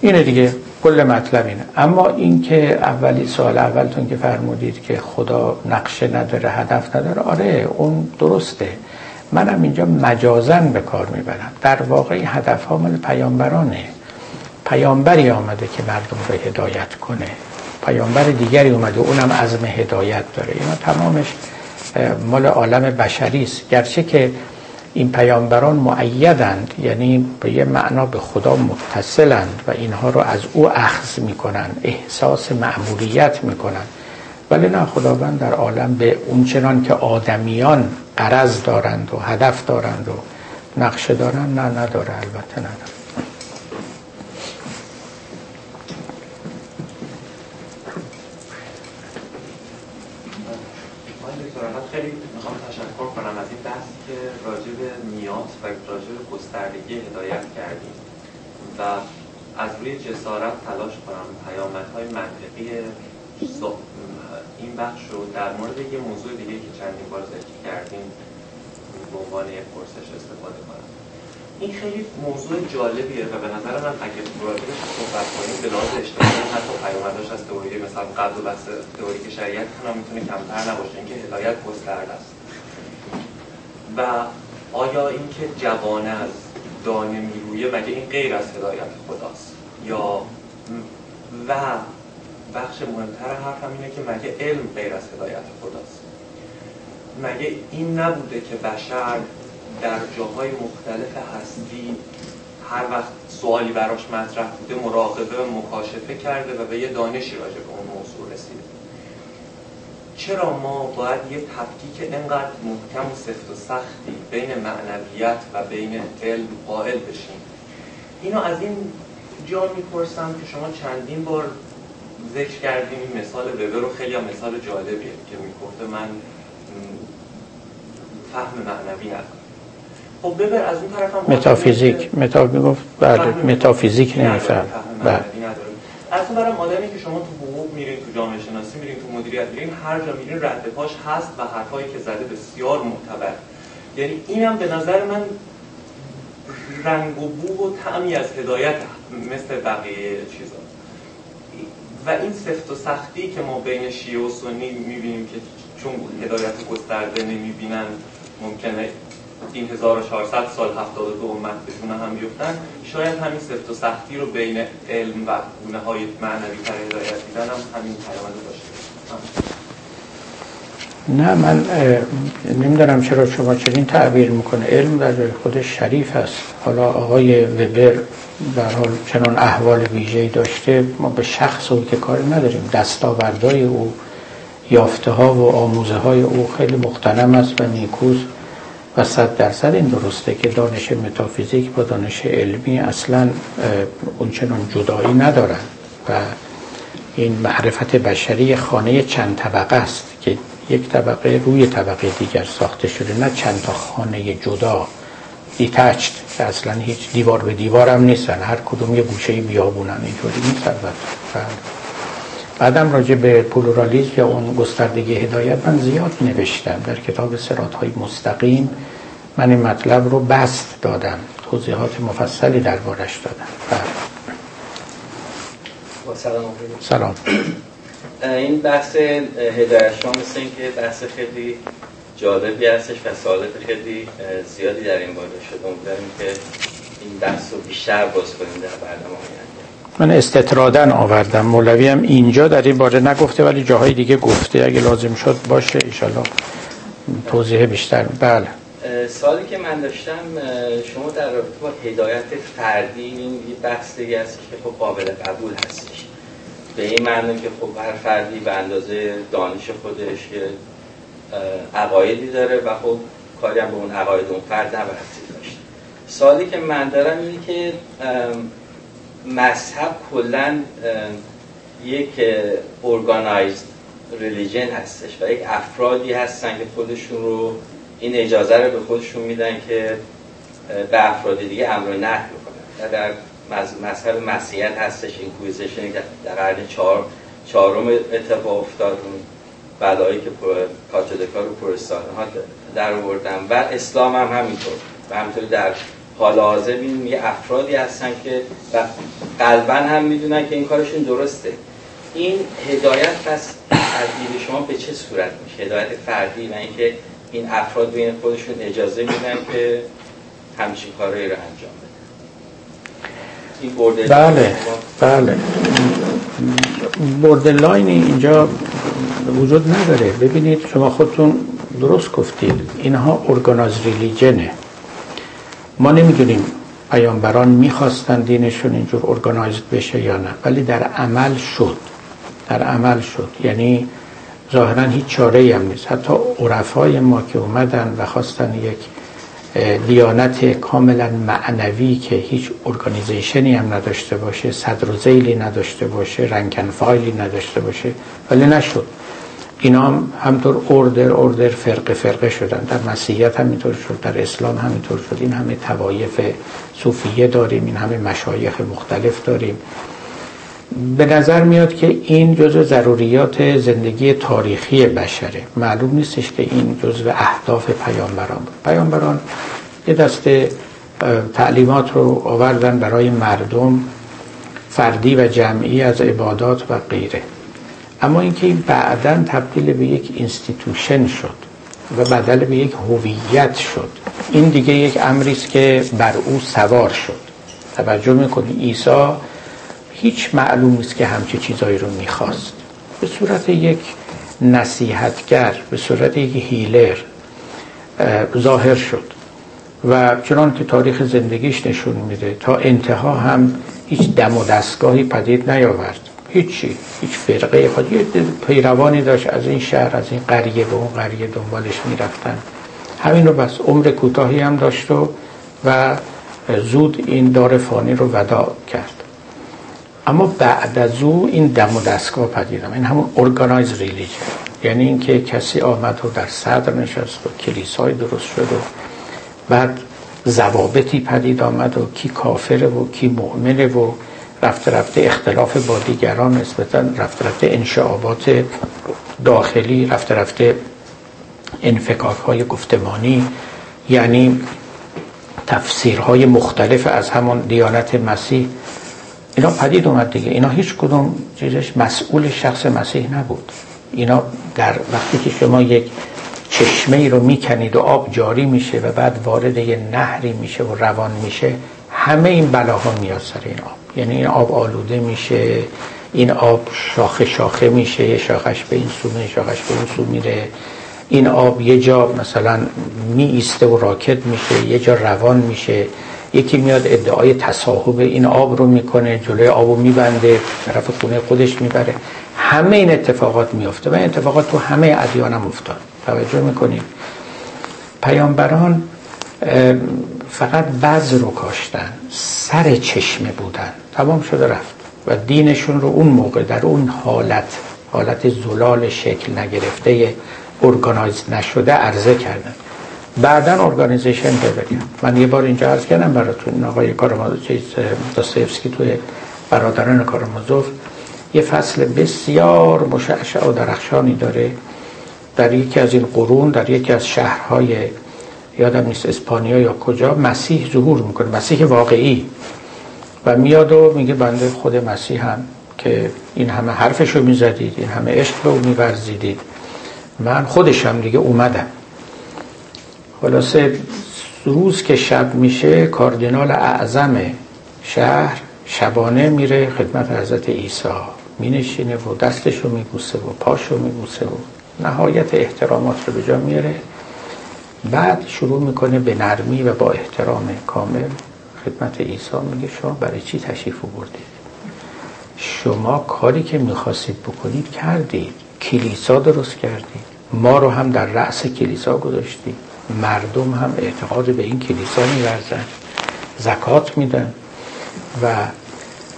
اینه دیگه کل مطلب اینه. اما اینکه اولی سوال اولتون که فرمودید که خدا نقشه نداره هدف نداره آره اون درسته. منم اینجا مجازن به کار می‌برم. در واقع هدف ها مال پیامبرانه. پیامبری آمده که مردم رو هدایت کنه. پیامبر دیگری اومده اونم عزم هدایت داره. اینا تمامش مال عالم بشری است. گرچه که این پیامبران معیدند یعنی به یه معنا به خدا متصلند و اینها رو از او اخذ می‌کنند احساس معمولیت می‌کنند. ولی نه خداوند در عالم به اونچنان که آدمیان قرض دارند و هدف دارند و نقشه دارند نه نداره البته نداره. گستردگی هدایت کردیم و از روی جسارت تلاش کنم پیامدهای منطقی این بخش رو در مورد یه موضوع دیگه که چندین بار ذکر کردیم به عنوان یک پرسش استفاده کنم. این خیلی موضوع جالبیه و به نظر من اگه راجبش صحبت کنیم به لحاظ اجتماعی حتی پیامدش از تئوری مثلا قبل و بحث تئوری که شریعت هم می‌تونه کمتر نباشه. اینکه هدایت گسترده است. و آیا اینکه جوانه از دانه میرویه مگه این غیر از هدایت خداست؟ یا و بخش مهمتر حرفم اینه که مگه علم غیر از هدایت خداست. مگه این نبوده که بشر در جاهای مختلف هستی هر وقت سوالی براش مطرح بوده مراقبه و مکاشفه کرده و به یه دانشی راجع به اون موضوع رسیده. چرا ما باید یه تفکیک انقدر محکم و سفت و سختی بین معنویت و بین علم قائل بشیم؟ اینو از این جا می‌پرسم که شما چندین بار ذکر کردیم این مثال وبر رو خیلی هم مثال جالبیه که می‌گفته من فهم معنوی ندارم. خب ببر از اون طرف هم متافیزیک متا می‌گفت بله متافیزیک نمیفهم. بله. از اون برم آدمی که شما تو حقوق میرین تو جامعه شناسی میرین تو مدیریت میرین هر جا میرین رد پاش هست و حرفایی که زده بسیار معتبر. یعنی اینم به نظر من رنگ و بو و تعمی از هدایت مثل بقیه چیزا. و این سفت و سختی که ما بین شیعه و سنی می‌بینیم که چون هدایت گسترده نمی‌بینن ممکنه این 1400 سال 72 امت بتونه هم بیفتن. شاید همین سفت و سختی رو بین علم و گونه های معنوی تر هدایت دیدن هم همین پیامد داشته نه من نمیدارم چرا شما چنین تعبیر می‌کنه. علم در خودش شریف است حالا آقای وبر در حال چنان احوال ویژه‌ای داشته ما به شخص او که کاری نداریم. دستاوردهای او یافته ها و آموزه های او خیلی مختنم است و نیکوست و صد درصد این درسته که دانش متافیزیک با دانش علمی اصلا اونچنان جدایی ندارن و این معرفت بشری خانه چند طبقه است که یک طبقه روی طبقه دیگر ساخته شده نه چند تا خانه جدا. detached که اصلا هیچ دیوار به دیوار هم نیستن هر کدوم یه گوشه بیابونن اینطوری نیست بله. بعدم راجع به پلورالیزم یا اون گستردگی هدایت من زیاد نوشتم. در کتاب صراط های مستقیم من این مطلب رو بست دادم. توضیحات مفصلی دربارش دادم. بله. سلام. سلام. این بحث هدایت شما مثل که بحث خیلی جالبی هستش و سوالات خیلی زیادی در این باره شده امیدواریم که این بحث رو بیشتر باز کنیم در برنامه من استطرادن آوردم. مولوی هم اینجا در این باره نگفته ولی جاهای دیگه گفته. اگه لازم شد باشه ایشالا توضیح بیشتر. بله. سالی که من داشتم شما در رابطه با هدایت فردی این بحث دیگه هست که خب قابل قبول هستش. به این معنی که خب هر فردی به اندازه دانش خودش که عقایدی داره و خب کاری هم به اون عقاید اون فرد نبرسی داشت. سالی که من دارم اینه که مذهب کلا یک ارگانایزد ریلیجن هستش و یک افرادی هستن که خودشون رو این اجازه رو به خودشون میدن که به افراد دیگه امر نهی بکنن. در مذهب مسیحیت هستش این کویزشنی که در قرن چهار چهارم اتفاق افتاد اون بلایی که کاتولیکا رو پرستان ها در آوردن. و اسلام هم همینطور. و همینطور در حال حاضر یه افرادی هستن که و قلبا هم می‌دونن که این کارشون درسته. این هدایت پس از دید شما به چه صورت میشه؟ هدایت فردی و اینکه این افراد بین خودشون اجازه میدن که همچین کارهایی رو انجام بدن. بله. بله. بردرلاینی اینجا وجود نداره. ببینید شما خودتون درست گفتید. اینها ارگاناز ریلیجنه ما نمی‌دونیم پیامبران می‌خواستن دینشون اینجور ارگانایزد بشه یا نه ولی در عمل شد. در عمل شد. یعنی ظاهرا هیچ چاره هم نیست. حتی عرفای ما که اومدن و خواستن یک دیانت کاملا معنوی که هیچ ارگانیزیشنی هم نداشته باشه صدر و زیلی نداشته باشه رنگن فایلی نداشته باشه ولی نشد. اینا هم همطور اردر اردر فرقه فرقه شدن. در مسیحیت همینطور شد در اسلام همینطور شد. این همه توایف صوفیه داریم این همه مشایخ مختلف داریم. به نظر میاد که این جزء ضروریات زندگی تاریخی بشره. معلوم نیستش که این جزء اهداف پیامبران بود. پیامبران یه دسته تعلیمات رو آوردن برای مردم فردی و جمعی از عبادات و غیره. اما اینکه این بعدا تبدیل به یک institution شد و بدل به یک هویت شد این دیگه یک امری است که بر او سوار شد. توجه می‌کنی؟ عیسی هیچ معلوم نیست که همچه چیزایی رو می‌خواست. به صورت یک نصیحتگر به صورت یک هیلر ظاهر شد. و چنان که تاریخ زندگیش نشون میده تا انتها هم هیچ دم و دستگاهی پدید نیاورد. هیچی هیچ فرقه خود یه پیروانی داشت. از این شهر از این قریه به اون قریه دنبالش می‌رفتن. همین رو بس عمر کوتاهی هم داشت و و زود این دار فانی رو ودا کرد. اما بعد از او این دم و دستگاه پدید این همون ارگانایز ریلیجن یعنی اینکه کسی آمد و در صدر نشست و کلیسای درست شد و بعد زوابطی پدید آمد و کی کافره و کی مؤمنه و رفته رفته اختلاف با دیگران نسبتا رفته رفته انشعابات داخلی رفته رفته انفکاک های گفتمانی. یعنی تفسیرهای مختلف از همون دیانت مسیح اینا پدید اومد دیگه. اینا هیچ کدوم چیزش مسئول شخص مسیح نبود. اینا در وقتی که شما یک چشمه رو می‌کنید و آب جاری میشه و بعد وارد یه نهری میشه و روان میشه همه این بلاها میاد سر این آب. یعنی این آب آلوده میشه این آب شاخه شاخه میشه یه شاخش به این سو میره شاخش به این سو میره. این آب یه جا مثلا می ایسته و راکت میشه یه جا روان میشه. یکی میاد ادعای تصاحب این آب رو می‌کنه جلوی آب رو میبنده طرف خونه خودش می‌بره. همه این اتفاقات میفته و این اتفاقات تو همه ادیان هم افتاد. توجه می‌کنیم پیامبران فقط بعض رو کاشتن سر چشمه بودن. تمام شده رفت و دینشون رو اون موقع در اون حالت حالت زلال شکل نگرفته ارگانایز نشده عرضه کردن. بعدا ارگانیزیشن ببریم من یه بار اینجا عرض کردم براتون آقای کارامازوف چیز داستایفسکی توی برادران کارامازوف. یه فصل بسیار مشعشع و درخشانی داره در یکی از این قرون در یکی از شهرهای یادم نیست اسپانیا یا کجا مسیح ظهور می‌کنه مسیح واقعی. و میاد و میگه بنده خود مسیح هم که این همه حرفشو می‌زدید این همه عشق به او میورزیدید. من خودشم دیگه اومدم. خلاصه روز که شب میشه کاردینال اعظم شهر شبانه میره خدمت حضرت عیسی. مینشینه و دستشو میبوسه و پاشو میبوسه و نهایت احترامات رو به جا میاره. بعد شروع می‌کنه به نرمی و با احترام کامل خدمت عیسی میگه شما برای چی تشریف بردید شما کاری که می‌خواستید بکنید کردید. کلیسا درست کردید. ما رو هم در رأس کلیسا گذاشتید. مردم هم اعتقاد به این کلیسا میورزن زکات میدن. و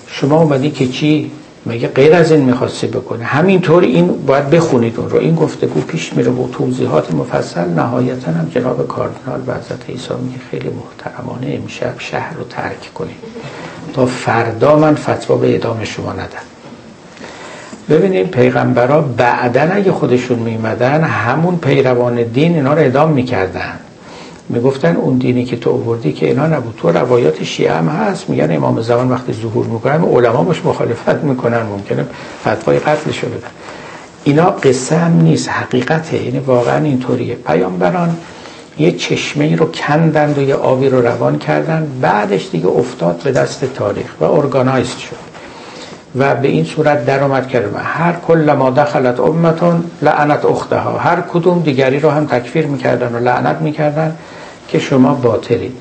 شما اومدی که چی؟ مگه غیر از این می‌خواسته بکنه همینطور این باید بخونید اون رو. این گفتگو پیش میره با توضیحات مفصل. نهایتا هم جناب کاردینال و حضرت عیسی میگه خیلی محترمانه امشب شهر رو ترک کنید. تا فردا من فتوا به ادام شما ندم. ببینید پیغمبرا بعدا اگه خودشون میمدن همون پیروان دین اینا رو ادام می‌کردن. می‌گفتن اون دینی که تو آوردی که اینا نبود. تو روایات شیعه هم هست. میگن امام زمان وقتی ظهور می‌کنن علما باش مخالفت می‌کنن. ممکنه فتوای قتلشو بدن. اینا قصه هم نیست حقیقته. یعنی واقعا اینطوریه. پیامبران یه چشمه رو کندند و یه آبی رو روان کردن بعدش دیگه افتاد به دست تاریخ و ارگانایز شد. و به این صورت در آمد کرد هر کل ما دخلت امتون لعنت اختها هر کدوم دیگری رو هم تکفیر می‌کردن و لعنت می‌کردن که شما باطلید.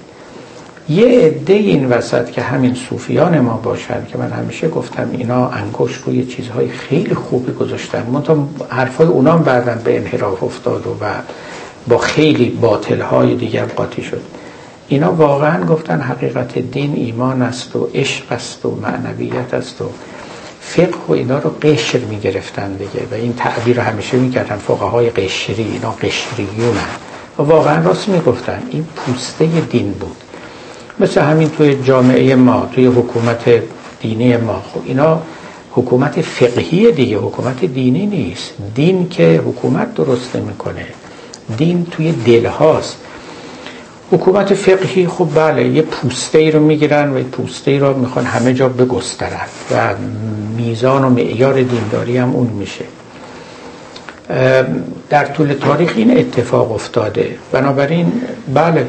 یه عده این وسط که همین صوفیان ما باشن که من همیشه گفتم اینا انگوش روی چیزهای خیلی خوبی گذاشتن. منتها حرفای اونام بعدا به انحراف افتاد و با خیلی باطل های دیگر قاطی شد. اینا واقعا گفتن حقیقت دین ایمان است و عشق است و معنویت است و فقه و اینا رو قشر می گرفتن دیگه و این تعبیر رو همیشه می کردن فقه های قشری اینا قشریون. و واقعا راست می گفتن این پوسته دین بود. مثل همین توی جامعه ما توی حکومت دینی ما. خب اینا حکومت فقهی دیگه حکومت دینی نیست. دین که حکومت درست نمی‌کنه دین توی دل هاست حکومت فقهی خب بله یه پوسته ای رو می‌گیرن و یه پوسته ای رو می‌خوان همه جا بگسترن و میزان و معیار دینداری هم اون میشه. در طول تاریخ این اتفاق افتاده. بنابراین بله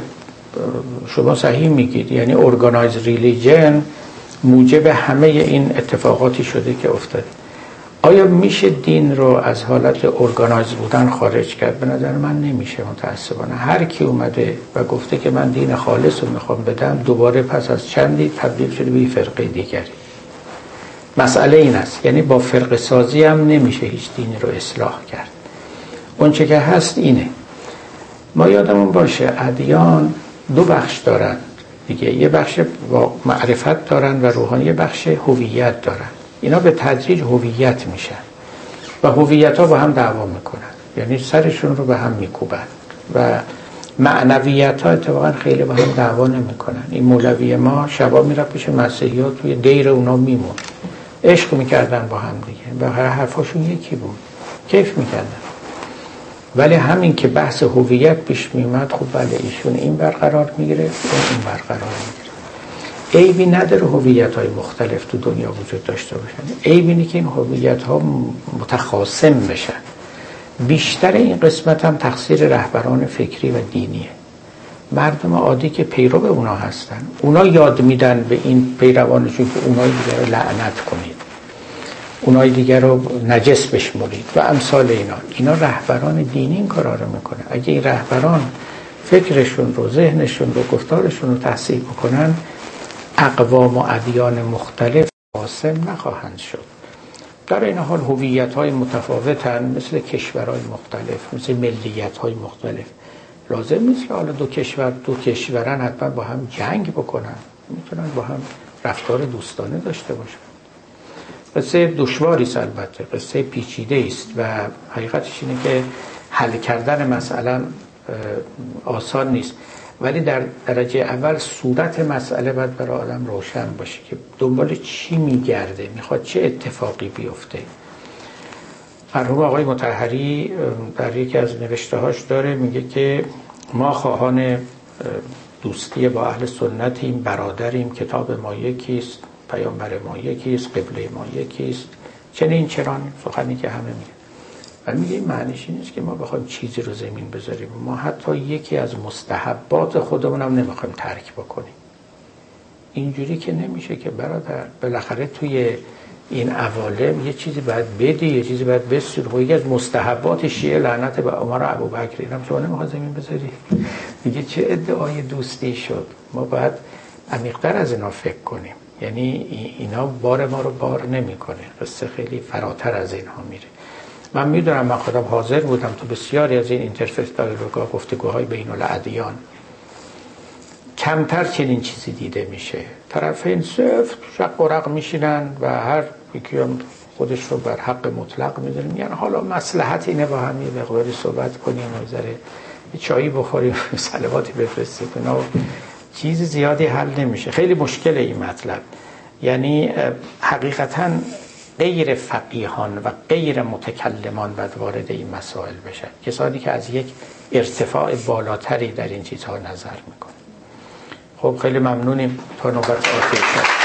شما صحیح میگید. یعنی ارگانایز ریلیجن موجب همه این اتفاقاتی شده که افتاده. آیا میشه دین رو از حالت ارگانایز بودن خارج کرد؟ به نظر من نمیشه متاسفانه. هر کی اومده و گفته که من دین خالص رو می‌خوام بدم دوباره پس از چندی تبدیل شده به فرقه دیگری. مسئله این است. یعنی با فرق سازی هم نمیشه هیچ دینی رو اصلاح کرد. اونچه که هست اینه. ما یادمون باشه ادیان دو بخش دارن دیگه. یه بخش معرفت دارن و روحانی یه بخش هویت دارن. اینا به تدریج هویت میشن و هویت ها با هم دعوا می‌کنن. یعنی سرشون رو به هم میکوبن و معنویت ها اتفاقا خیلی با هم دعوا نمی‌کنن. این مولوی ما شبا میره پیش مسیحی ها توی دیر اونا میمون عشق می‌کردن با هم دیگه. و حرفاشون یکی بود. کیف می‌کردن. ولی همین که بحث هویت پیش میومد خب بله ایشون این برقرار می‌گیره این برقرار می‌گیره عیبی نداره هویت های مختلف تو دنیا وجود داشته باشن. عیب اینه که این هویت ها متخاصم بشن. بیشتر این قسمت هم تقصیر رهبران فکری و دینیه. مردم عادی که پیرو اونا هستن. اونا یاد میدن به این پیروانشون که اونای دیگر رو لعنت کنید. اونای دیگر رو نجس بشمرید و امثال اینا. اینا رهبران دینی این کارا رو می‌کنه اگه این رهبران فکرشون رو ذهنشون رو گفتارشون رو تحصیل بکنن اقوام و ادیان مختلف قاسم نخواهند شد. در این حال هویت های متفاوتن مثل کشورهای مختلف مثل ملیت های مختلف. لازم نیست که حالا دو کشور دو کشورن حتما با هم جنگ بکنن. می‌تونن با هم رفتار دوستانه داشته باشن. قصه دشواری است البته قصه پیچیده است و حقیقتش اینه که حل کردن مثلا آسان نیست. ولی در درجه اول صورت مسئله باید برای آدم روشن باشه که دنبال چی میگرده می‌خواد چه اتفاقی بیفته. مرحوم آقای متحری در یکی از نوشته هاش داره میگه که ما خواهان دوستی با اهل سنتیم برادریم کتاب ما یکیست پیامبر ما یکیست قبله ما یکیست. چنین چران سخنی که همه میگه ولی میگه این معنیش نیست که ما بخوایم چیزی رو زمین بذاریم. ما حتی یکی از مستحبات خودمون هم نمی‌خوایم ترک بکنیم. اینجوری که نمیشه که برادر بالاخره توی این عوالم یه چیزی باید بدی یه چیزی باید بسیر و یکی از مستحبات شیعه لعنت به عمر ابو بکر اینم شما نمی‌خواد زمین بذاری میگه چه ادعای دوستی شد. ما باید عمیقتر از اینا فکر کنیم. یعنی اینا بار ما رو بار نمی‌کنه. قصه خیلی فراتر از اینها میره. من می‌دونم من خودم حاضر بودم تو بسیاری از این اینترفیس دایلوگا گفتگوهای بین الادیان کمتر چنین چیزی دیده میشه. طرفین صفت شق و رق میشینن و هر یکی خودش رو بر حق مطلق می‌دونن یعنی حالا مسلحت اینه با هم یه صحبت کنیم و ذره چایی بخوریم سلواتی بفرستیم. چیز زیادی حل نمیشه. خیلی مشکل این مطلب. یعنی حقیقتا غیر فقیهان و غیر متکلمان باید وارد این مسائل بشن. کسانی که از یک ارتفاع بالاتری در این چیزها نظر می‌کنن. خب خیلی ممنونیم. تا نوبت آتی